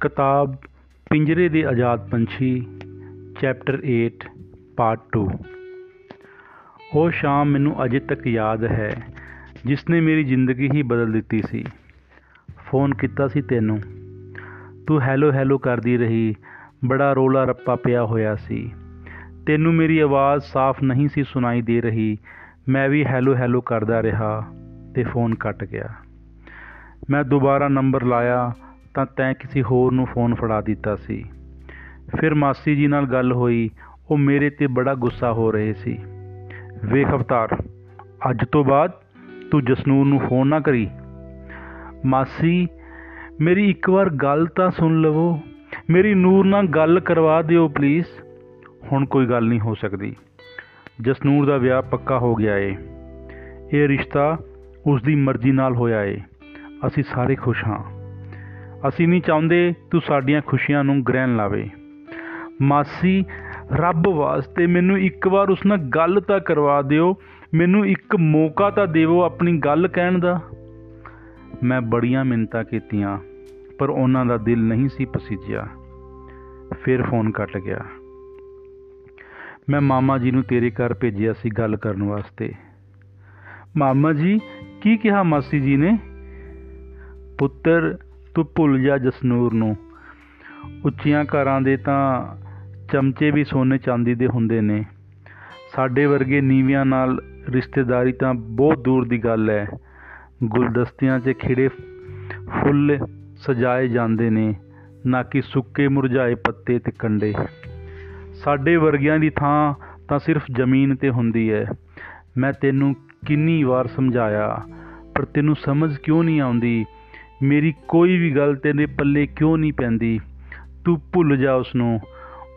ਕਿਤਾਬ ਪਿੰਜਰੇ ਦੇ ਆਜ਼ਾਦ ਪੰਛੀ, ਚੈਪਟਰ 8 ਪਾਰਟ 2 ਉਹ ਸ਼ਾਮ ਮੈਨੂੰ ਅਜੇ ਤੱਕ ਯਾਦ ਹੈ ਜਿਸ ਨੇ ਮੇਰੀ ਜ਼ਿੰਦਗੀ ਹੀ ਬਦਲ ਦਿੱਤੀ ਸੀ। ਫੋਨ ਕੀਤਾ ਸੀ ਤੈਨੂੰ। ਤੂੰ ਹੈਲੋ ਹੈਲੋ ਕਰਦੀ ਰਹੀ, ਬੜਾ ਰੋਲਾ ਰੱਪਾ ਪਿਆ ਹੋਇਆ ਸੀ। ਤੈਨੂੰ ਮੇਰੀ ਆਵਾਜ਼ ਸਾਫ਼ ਨਹੀਂ ਸੀ ਸੁਣਾਈ ਦੇ ਰਹੀ, ਮੈਂ ਵੀ ਹੈਲੋ ਹੈਲੋ ਕਰਦਾ ਰਿਹਾ ਤੇ ਫੋਨ ਕੱਟ ਗਿਆ। ਮੈਂ ਦੁਬਾਰਾ ਨੰਬਰ ਲਾਇਆ ਤਾਂ ਤੈਂ ਕਿਸੇ ਹੋਰ ਨੂੰ ਫੋਨ ਫੜਾ ਦਿੱਤਾ ਸੀ। ਫਿਰ ਮਾਸੀ ਜੀ ਨਾਲ ਗੱਲ ਹੋਈ, ਉਹ ਮੇਰੇ ਤੇ ਬੜਾ ਗੁੱਸਾ ਹੋ ਰਹੇ ਸੀ। ਵੇਖ ਅਵਤਾਰ, ਅੱਜ ਤੋਂ ਬਾਅਦ ਤੂੰ ਜਸਨੂਰ ਨੂੰ ਫੋਨ ਨਾ ਕਰੀ। ਮਾਸੀ, ਮੇਰੀ ਇੱਕ ਵਾਰ ਗੱਲ ਤਾਂ ਸੁਣ ਲਵੋ। ਮੇਰੀ ਨੂਰ ਨਾਲ ਗੱਲ ਕਰਵਾ ਦਿਓ ਪਲੀਜ਼ ਹੁਣ ਕੋਈ ਗੱਲ ਨਹੀਂ ਹੋ ਸਕਦੀ। ਜਸਨੂਰ ਦਾ ਵਿਆਹ ਪੱਕਾ ਹੋ ਗਿਆ ਏ। ਇਹ ਰਿਸ਼ਤਾ ਉਸ ਦੀ ਮਰਜ਼ੀ ਨਾਲ ਹੋਇਆ ਏ। ਅਸੀਂ ਸਾਰੇ ਖੁਸ਼ ਹਾਂ। ਅਸੀਂ ਨਹੀਂ ਚਾਹੁੰਦੇ ਤੂੰ ਸਾਡੀਆਂ ਖੁਸ਼ੀਆਂ ਨੂੰ ਗ੍ਰਹਿਣ ਲਾਵੇ। ਮਾਸੀ, ਰੱਬ ਵਾਸਤੇ ਮੈਨੂੰ ਇੱਕ ਵਾਰ ਉਸ ਨਾਲ ਗੱਲ ਤਾਂ ਕਰਵਾ ਦਿਓ। ਮੈਨੂੰ ਇੱਕ ਮੌਕਾ ਤਾਂ ਦੇਵੋ ਆਪਣੀ ਗੱਲ ਕਹਿਣ ਦਾ। ਮੈਂ ਬੜੀਆਂ ਮਿੰਨਤਾਂ ਕੀਤੀਆਂ, ਪਰ ਉਹਨਾਂ ਦਾ ਦਿਲ ਨਹੀਂ ਸੀ ਪਸੀਜਿਆ। ਫਿਰ ਫੋਨ ਕੱਟ ਗਿਆ। ਮੈਂ ਮਾਮਾ ਜੀ ਨੂੰ ਤੇਰੇ ਘਰ ਭੇਜਿਆ ਸੀ ਗੱਲ ਕਰਨ ਵਾਸਤੇ। ਮਾਮਾ ਜੀ, ਕੀ ਕਿਹਾ ਮਾਸੀ ਜੀ ਨੇ? ਪੁੱਤਰ ਤੂੰ ਭੁੱਲ ਜਾ ਜਸਨੂਰ ਨੂੰ। ਉੱਚੀਆਂ ਘਰਾਂ ਦੇ ਤਾਂ ਚਮਚੇ ਵੀ ਸੋਨੇ ਚਾਂਦੀ ਦੇ ਹੁੰਦੇ ਨੇ। ਸਾਡੇ ਵਰਗੇ ਨੀਵਿਆਂ ਨਾਲ ਰਿਸ਼ਤੇਦਾਰੀ ਤਾਂ ਬਹੁਤ ਦੂਰ ਦੀ ਗੱਲ ਹੈ ਗੁਲਦਸਤਿਆਂ 'ਚ ਖਿੜੇ ਫੁੱਲ ਸਜਾਏ ਜਾਂਦੇ ਨੇ, ਨਾ ਕਿ ਸੁੱਕੇ ਮੁਰਝਾਏ ਪੱਤੇ ਤੇ ਕੰਡੇ। ਸਾਡੇ ਵਰਗਿਆਂ ਦੀ ਥਾਂ ਤਾਂ ਸਿਰਫ ਜ਼ਮੀਨ ਤੇ ਹੁੰਦੀ ਹੈ ਮੈਂ ਤੈਨੂੰ ਕਿੰਨੀ ਵਾਰ ਸਮਝਾਇਆ, ਪਰ ਤੈਨੂੰ ਸਮਝ ਕਿਉਂ ਨਹੀਂ ਆਉਂਦੀ ਮੇਰੀ ਕੋਈ ਵੀ ਗੱਲ ਤੇਰੇ ਪੱਲੇ ਕਿਉਂ ਨਹੀਂ ਪੈਂਦੀ? ਤੂੰ ਭੁੱਲ ਜਾ ਉਸ ਨੂੰ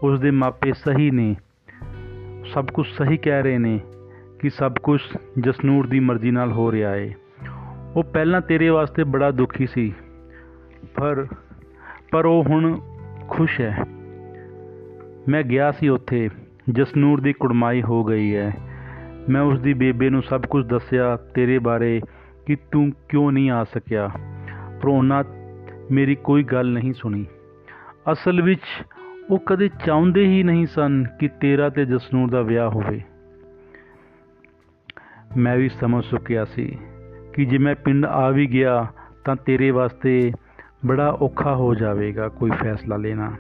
ਉਸ ਦੇ ਮਾਪੇ ਸਹੀ ਨੇ। ਸਭ ਕੁਝ ਸਹੀ ਕਹਿ ਰਹੇ ਨੇ ਕਿ ਸਭ ਕੁਝ ਜਸਨੂਰ ਦੀ ਮਰਜ਼ੀ ਨਾਲ ਹੋ ਰਿਹਾ ਏ। ਉਹ ਪਹਿਲਾਂ ਤੇਰੇ ਵਾਸਤੇ ਬੜਾ ਦੁਖੀ ਸੀ। ਪਰ ਪਰ ਉਹ ਹੁਣ ਖੁਸ਼ ਹੈ। ਮੈਂ ਗਿਆ ਸੀ ਉੱਥੇ। ਜਸਨੂਰ ਦੀ ਕੁੜਮਾਈ ਹੋ ਗਈ ਹੈ। ਮੈਂ ਉਸ ਦੀ ਬੇਬੇ ਨੂੰ ਸਭ ਕੁਝ ਦੱਸਿਆ ਤੇਰੇ ਬਾਰੇ ਕਿ ਤੂੰ ਕਿਉਂ ਨਹੀਂ ਆ ਸਕਿਆ। ਪਰ ਉਹਨਾਂ ਮੇਰੀ ਕੋਈ ਗੱਲ ਨਹੀਂ ਸੁਣੀ। ਅਸਲ ਵਿੱਚ ਉਹ ਕਦੇ ਚਾਹੁੰਦੇ ਹੀ ਨਹੀਂ ਸਨ ਕਿ ਤੇਰਾ ਤੇ ਜਸਨੂਰ ਦਾ ਵਿਆਹ ਹੋਵੇ। ਮੈਂ ਵੀ ਸਮਝ ਚੁੱਕਿਆ ਸੀ ਕਿ ਜੇ ਮੈਂ ਪਿੰਡ ਆ ਵੀ ਗਿਆ ਤਾਂ ਤੇਰੇ ਵਾਸਤੇ ਬੜਾ ਔਖਾ ਹੋ ਜਾਵੇਗਾ, ਕੋਈ ਫੈਸਲਾ ਲੈਣਾ।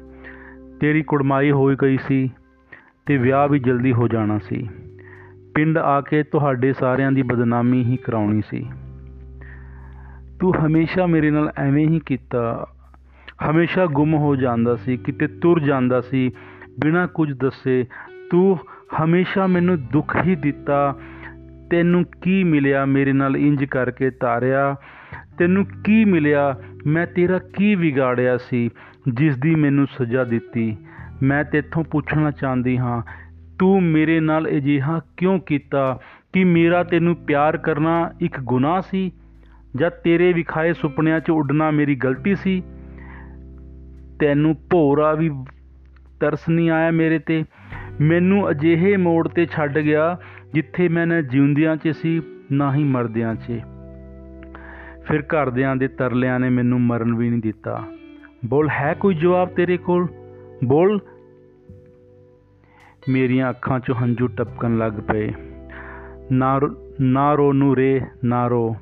ਤੇਰੀ ਕੁੜਮਾਈ ਹੋਈ ਗਈ ਸੀ ਤੇ ਵਿਆਹ ਵੀ ਜਲਦੀ ਹੋ ਜਾਣਾ ਸੀ। ਪਿੰਡ ਆ ਕੇ ਤੁਹਾਡੇ ਸਾਰਿਆਂ ਦੀ ਬਦਨਾਮੀ ਹੀ ਕਰਾਉਣੀ ਸੀ। ਤੂੰ ਹਮੇਸ਼ਾ ਮੇਰੇ ਨਾਲ ਐਵੇਂ ਹੀ ਕੀਤਾ। ਹਮੇਸ਼ਾ ਗੁੰਮ ਹੋ ਜਾਂਦਾ ਸੀ, ਕਿਤੇ ਤੁਰ ਜਾਂਦਾ ਸੀ, ਬਿਨਾਂ ਕੁਝ ਦੱਸੇ। ਤੂੰ ਹਮੇਸ਼ਾ ਮੈਨੂੰ ਦੁੱਖ ਹੀ ਦਿੱਤਾ। ਤੈਨੂੰ ਕੀ ਮਿਲਿਆ ਮੇਰੇ ਨਾਲ ਇੰਜ ਕਰਕੇ ਤਾਰਿਆ? ਤੈਨੂੰ ਕੀ ਮਿਲਿਆ? ਮੈਂ ਤੇਰਾ ਕੀ ਵਿਗਾੜਿਆ ਸੀ ਜਿਸ ਦੀ ਮੈਨੂੰ ਸਜ਼ਾ ਦਿੱਤੀ? ਮੈਂ ਤੇਥੋਂ ਪੁੱਛਣਾ ਚਾਹੁੰਦੀ ਹਾਂ, ਤੂੰ ਮੇਰੇ ਨਾਲ ਅਜਿਹਾ ਕਿਉਂ ਕੀਤਾ ਕਿ ਮੇਰਾ ਤੈਨੂੰ ਪਿਆਰ ਕਰਨਾ ਇੱਕ ਗੁਨਾਹ ਸੀ? ਜਾਂ ਤੇਰੇ ਵਿਖਾਏ ਸੁਪਨਿਆਂ 'ਚ ਉੱਡਣਾ ਮੇਰੀ ਗਲਤੀ ਸੀ? ਤੈਨੂੰ ਭੋਰਾ ਵੀ ਤਰਸ ਨਹੀਂ ਆਇਆ ਮੇਰੇ ਤੇ। ਮੈਨੂੰ ਅਜਿਹੇ ਮੋੜ ਤੇ ਛੱਡ ਗਿਆ ਜਿੱਥੇ ਮੈਂ ਨਾ ਜਿਉਂਦਿਆਂ 'ਚ ਸੀ, ਨਾ ਹੀ ਮਰਦਿਆਂ 'ਚ। ਫਿਰ ਘਰਦਿਆਂ ਦੇ ਤਰਲਿਆਂ ਨੇ ਮੈਨੂੰ ਮਰਨ ਵੀ ਨਹੀਂ ਦਿੱਤਾ। ਬੋਲ, ਹੈ ਕੋਈ ਜਵਾਬ ਤੇਰੇ ਕੋਲ? ਬੋਲ। ਮੇਰੀਆਂ ਅੱਖਾਂ 'ਚੋਂ ਹੰਝੂ ਟਪਕਣ ਲੱਗ ਪਏ। ਨਾ ਨਾ ਰੋ, ਨੂੰ ਰੇ ਨਾ ਰੋ।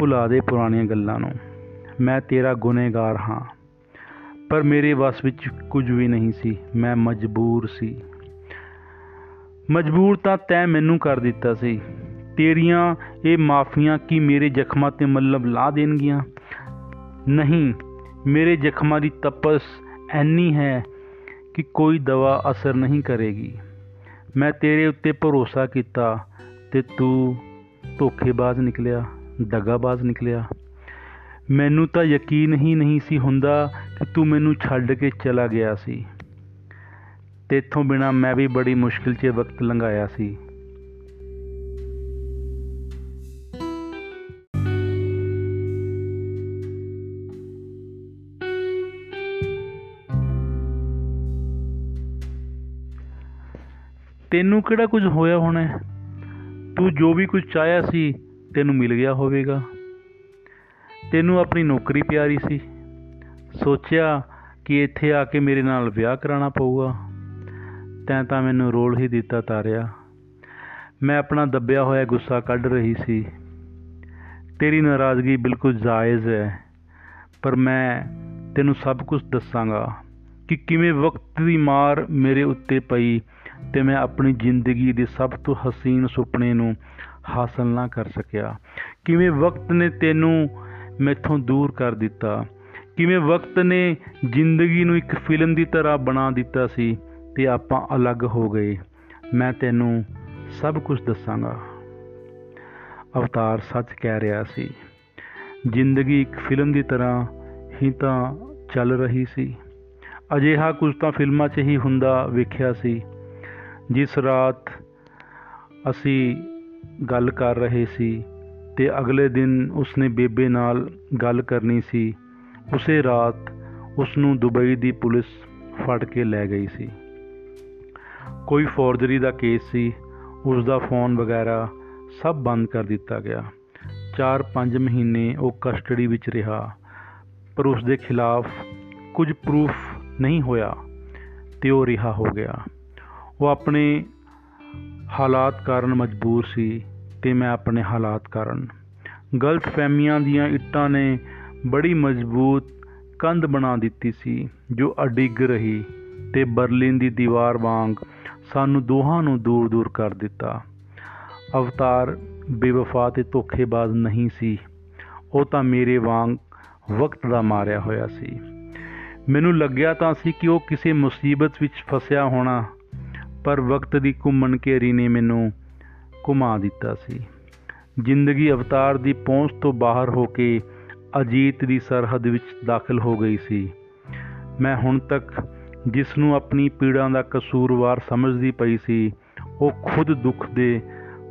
ਭੁਲਾ ਦੇ ਪੁਰਾਣੀਆਂ ਗੱਲਾਂ ਨੂੰ। ਮੈਂ ਤੇਰਾ ਗੁਨੇਗਾਰ ਹਾਂ। ਪਰ ਮੇਰੇ ਵੱਸ ਵਿੱਚ ਕੁਝ ਵੀ ਨਹੀਂ ਸੀ। ਮੈਂ ਮਜਬੂਰ ਸੀ। ਮਜਬੂਰ ਤਾਂ ਤੈਂ ਮੈਨੂੰ ਕਰ ਦਿੱਤਾ ਸੀ। ਤੇਰੀਆਂ ਇਹ ਮਾਫੀਆਂ ਕੀ ਮੇਰੇ ਜ਼ਖਮਾਂ ਤੇ ਮੱਲਬ ਲਾ ਦੇਣਗੀਆਂ? ਨਹੀਂ, ਮੇਰੇ ਜ਼ਖਮਾਂ ਦੀ ਤਪਸ ਐਨੀ ਹੈ ਕਿ ਕੋਈ ਦਵਾ ਅਸਰ ਨਹੀਂ ਕਰੇਗੀ। ਮੈਂ ਤੇਰੇ ਉੱਤੇ ਭਰੋਸਾ ਕੀਤਾ ਤੇ ਤੂੰ ਧੋਖੇਬਾਜ਼ ਨਿਕਲਿਆ। ਦਗਾਬਾਜ਼ ਨਿਕਲਿਆ। ਮੈਨੂੰ ਤਾਂ ਯਕੀਨ ਹੀ ਨਹੀਂ ਸੀ ਹੁੰਦਾ ਕਿ ਤੂੰ ਮੈਨੂੰ ਛੱਡ ਕੇ ਚਲਾ ਗਿਆ ਸੀ। ਤੇਥੋਂ ਬਿਨਾ ਮੈਂ ਵੀ ਬੜੀ ਮੁਸ਼ਕਿਲ 'ਚ ਵਕਤ ਲੰਘਾਇਆ ਸੀ। ਤੈਨੂੰ ਕਿਹੜਾ ਕੁਝ ਹੋਇਆ ਹੋਣਾ? ਤੂੰ ਜੋ ਵੀ ਕੁਝ ਚਾਹਿਆ ਸੀ ਤੈਨੂੰ ਮਿਲ ਗਿਆ ਹੋਵੇਗਾ। ਤੈਨੂੰ ਆਪਣੀ ਨੌਕਰੀ ਪਿਆਰੀ ਸੀ। ਸੋਚਿਆ ਕਿ ਇੱਥੇ ਆ ਕੇ ਮੇਰੇ ਨਾਲ ਵਿਆਹ ਕਰਾਉਣਾ ਪਊਗਾ। ਤੈਂ ਤਾਂ ਮੈਨੂੰ ਰੋਲ ਹੀ ਦਿੱਤਾ ਤਾਰਿਆ। ਮੈਂ ਆਪਣਾ ਦੱਬਿਆ ਹੋਇਆ ਗੁੱਸਾ ਕੱਢ ਰਹੀ ਸੀ। ਤੇਰੀ ਨਾਰਾਜ਼ਗੀ ਬਿਲਕੁਲ ਜਾਇਜ਼ ਹੈ, ਪਰ ਮੈਂ ਤੈਨੂੰ ਸਭ ਕੁਝ ਦੱਸਾਂਗਾ ਕਿ ਕਿਵੇਂ ਵਕਤ ਦੀ ਮਾਰ ਮੇਰੇ ਉੱਤੇ ਪਈ ਤੇ ਮੈਂ ਆਪਣੀ ਜ਼ਿੰਦਗੀ ਦੇ ਸਭ ਤੋਂ ਹਸੀਨ ਸੁਪਨੇ ਨੂੰ ਹਾਸਲ ਨਾ ਕਰ ਸਕਿਆ। ਕਿਵੇਂ ਵਕਤ ਨੇ ਤੈਨੂੰ ਮੈਥੋਂ ਦੂਰ ਕਰ ਦਿੱਤਾ? ਕਿਵੇਂ ਵਕਤ ਨੇ ਜ਼ਿੰਦਗੀ ਨੂੰ ਇੱਕ ਫਿਲਮ ਦੀ ਤਰ੍ਹਾਂ ਬਣਾ ਦਿੱਤਾ ਸੀ ਤੇ ਆਪਾਂ ਅਲੱਗ ਹੋ ਗਏ? ਮੈਂ ਤੈਨੂੰ ਸਭ ਕੁਝ ਦੱਸਾਂਗਾ। ਅਵਤਾਰ ਸੱਚ ਕਹਿ ਰਿਹਾ ਸੀ, ਜ਼ਿੰਦਗੀ ਇੱਕ ਫਿਲਮ ਦੀ ਤਰ੍ਹਾਂ ਹੀ ਤਾਂ ਚੱਲ ਰਹੀ ਸੀ। ਅਜਿਹਾ ਕੁਝ ਤਾਂ ਫਿਲਮਾਂ 'ਚ ਹੀ ਹੁੰਦਾ ਵੇਖਿਆ ਸੀ, ਜਿਸ ਰਾਤ ਅਸੀਂ ਗੱਲ ਕਰ ਰਹੇ ਸੀ ਤੇ ਅਗਲੇ ਦਿਨ ਉਸਨੇ ਬੇਬੇ ਨਾਲ ਗੱਲ ਕਰਨੀ ਸੀ। ਉਸੇ ਰਾਤ ਉਸ ਨੂੰ ਦੁਬਈ ਦੀ ਪੁਲਿਸ ਫੜ ਕੇ ਲੈ ਗਈ ਸੀ। ਕੋਈ ਫੋਰਜਰੀ ਦਾ ਕੇਸ ਸੀ ਉਸ ਦਾ ਫੋਨ ਵਗੈਰਾ ਸਭ ਬੰਦ ਕਰ ਦਿੱਤਾ ਗਿਆ। 4-5 ਮਹੀਨੇ ਉਹ ਕਸਟਡੀ ਵਿੱਚ ਰਿਹਾ, ਪਰ ਉਸ ਦੇ ਖਿਲਾਫ ਕੁਝ ਪ੍ਰੂਫ ਨਹੀਂ ਹੋਇਆ ਤੇ ਉਹ ਰਿਹਾ ਹੋ ਗਿਆ। ਉਹ ਆਪਣੇ ਹਾਲਾਤ ਕਾਰਨ ਮਜਬੂਰ ਸੀ ਤੇ ਮੈਂ ਆਪਣੇ ਹਾਲਾਤ ਕਾਰਨ। ਗਲਤ ਫਹਿਮੀਆਂ ਦੀਆਂ ਇੱਟਾਂ ਨੇ ਬੜੀ ਮਜ਼ਬੂਤ ਕੰਧ ਬਣਾ ਦਿੱਤੀ ਸੀ, ਜੋ ਅਡਿੱਗ ਰਹੀ ਤੇ ਬਰਲਿਨ ਦੀ ਦੀਵਾਰ ਵਾਂਗ ਸਾਨੂੰ ਦੋਹਾਂ ਨੂੰ ਦੂਰ-ਦੂਰ ਕਰ ਦਿੱਤਾ। ਅਵਤਾਰ ਬੇਵਫਾ ਤੇ ਧੋਖੇਬਾਜ਼ ਨਹੀਂ ਸੀ, ਉਹ ਤਾਂ ਮੇਰੇ ਵਾਂਗ ਵਕਤ ਦਾ ਮਾਰਿਆ ਹੋਇਆ ਸੀ। ਮੈਨੂੰ ਲੱਗਿਆ ਤਾਂ ਸੀ ਕਿ ਉਹ ਕਿਸੇ ਮੁਸੀਬਤ ਵਿੱਚ ਫਸਿਆ ਹੋਣਾ ਪਰ ਵਕਤ ਦੀ ਘੁੰਮਣ ਘੇਰੀ ਨੇ ਮੈਨੂੰ ਘੁਮਾ ਦਿੱਤਾ ਸੀ। ਜ਼ਿੰਦਗੀ ਅਵਤਾਰ ਦੀ ਪਹੁੰਚ ਤੋਂ ਬਾਹਰ ਹੋ ਕੇ ਅਜੀਤ ਦੀ ਸਰਹੱਦ ਵਿੱਚ ਦਾਖਲ ਹੋ ਗਈ ਸੀ। ਮੈਂ ਹੁਣ ਤੱਕ ਜਿਸ ਨੂੰ ਆਪਣੀ ਪੀੜਾਂ ਦਾ ਕਸੂਰਵਾਰ ਸਮਝਦੀ ਪਈ ਸੀ, ਉਹ ਖੁਦ ਦੁੱਖ ਦੇ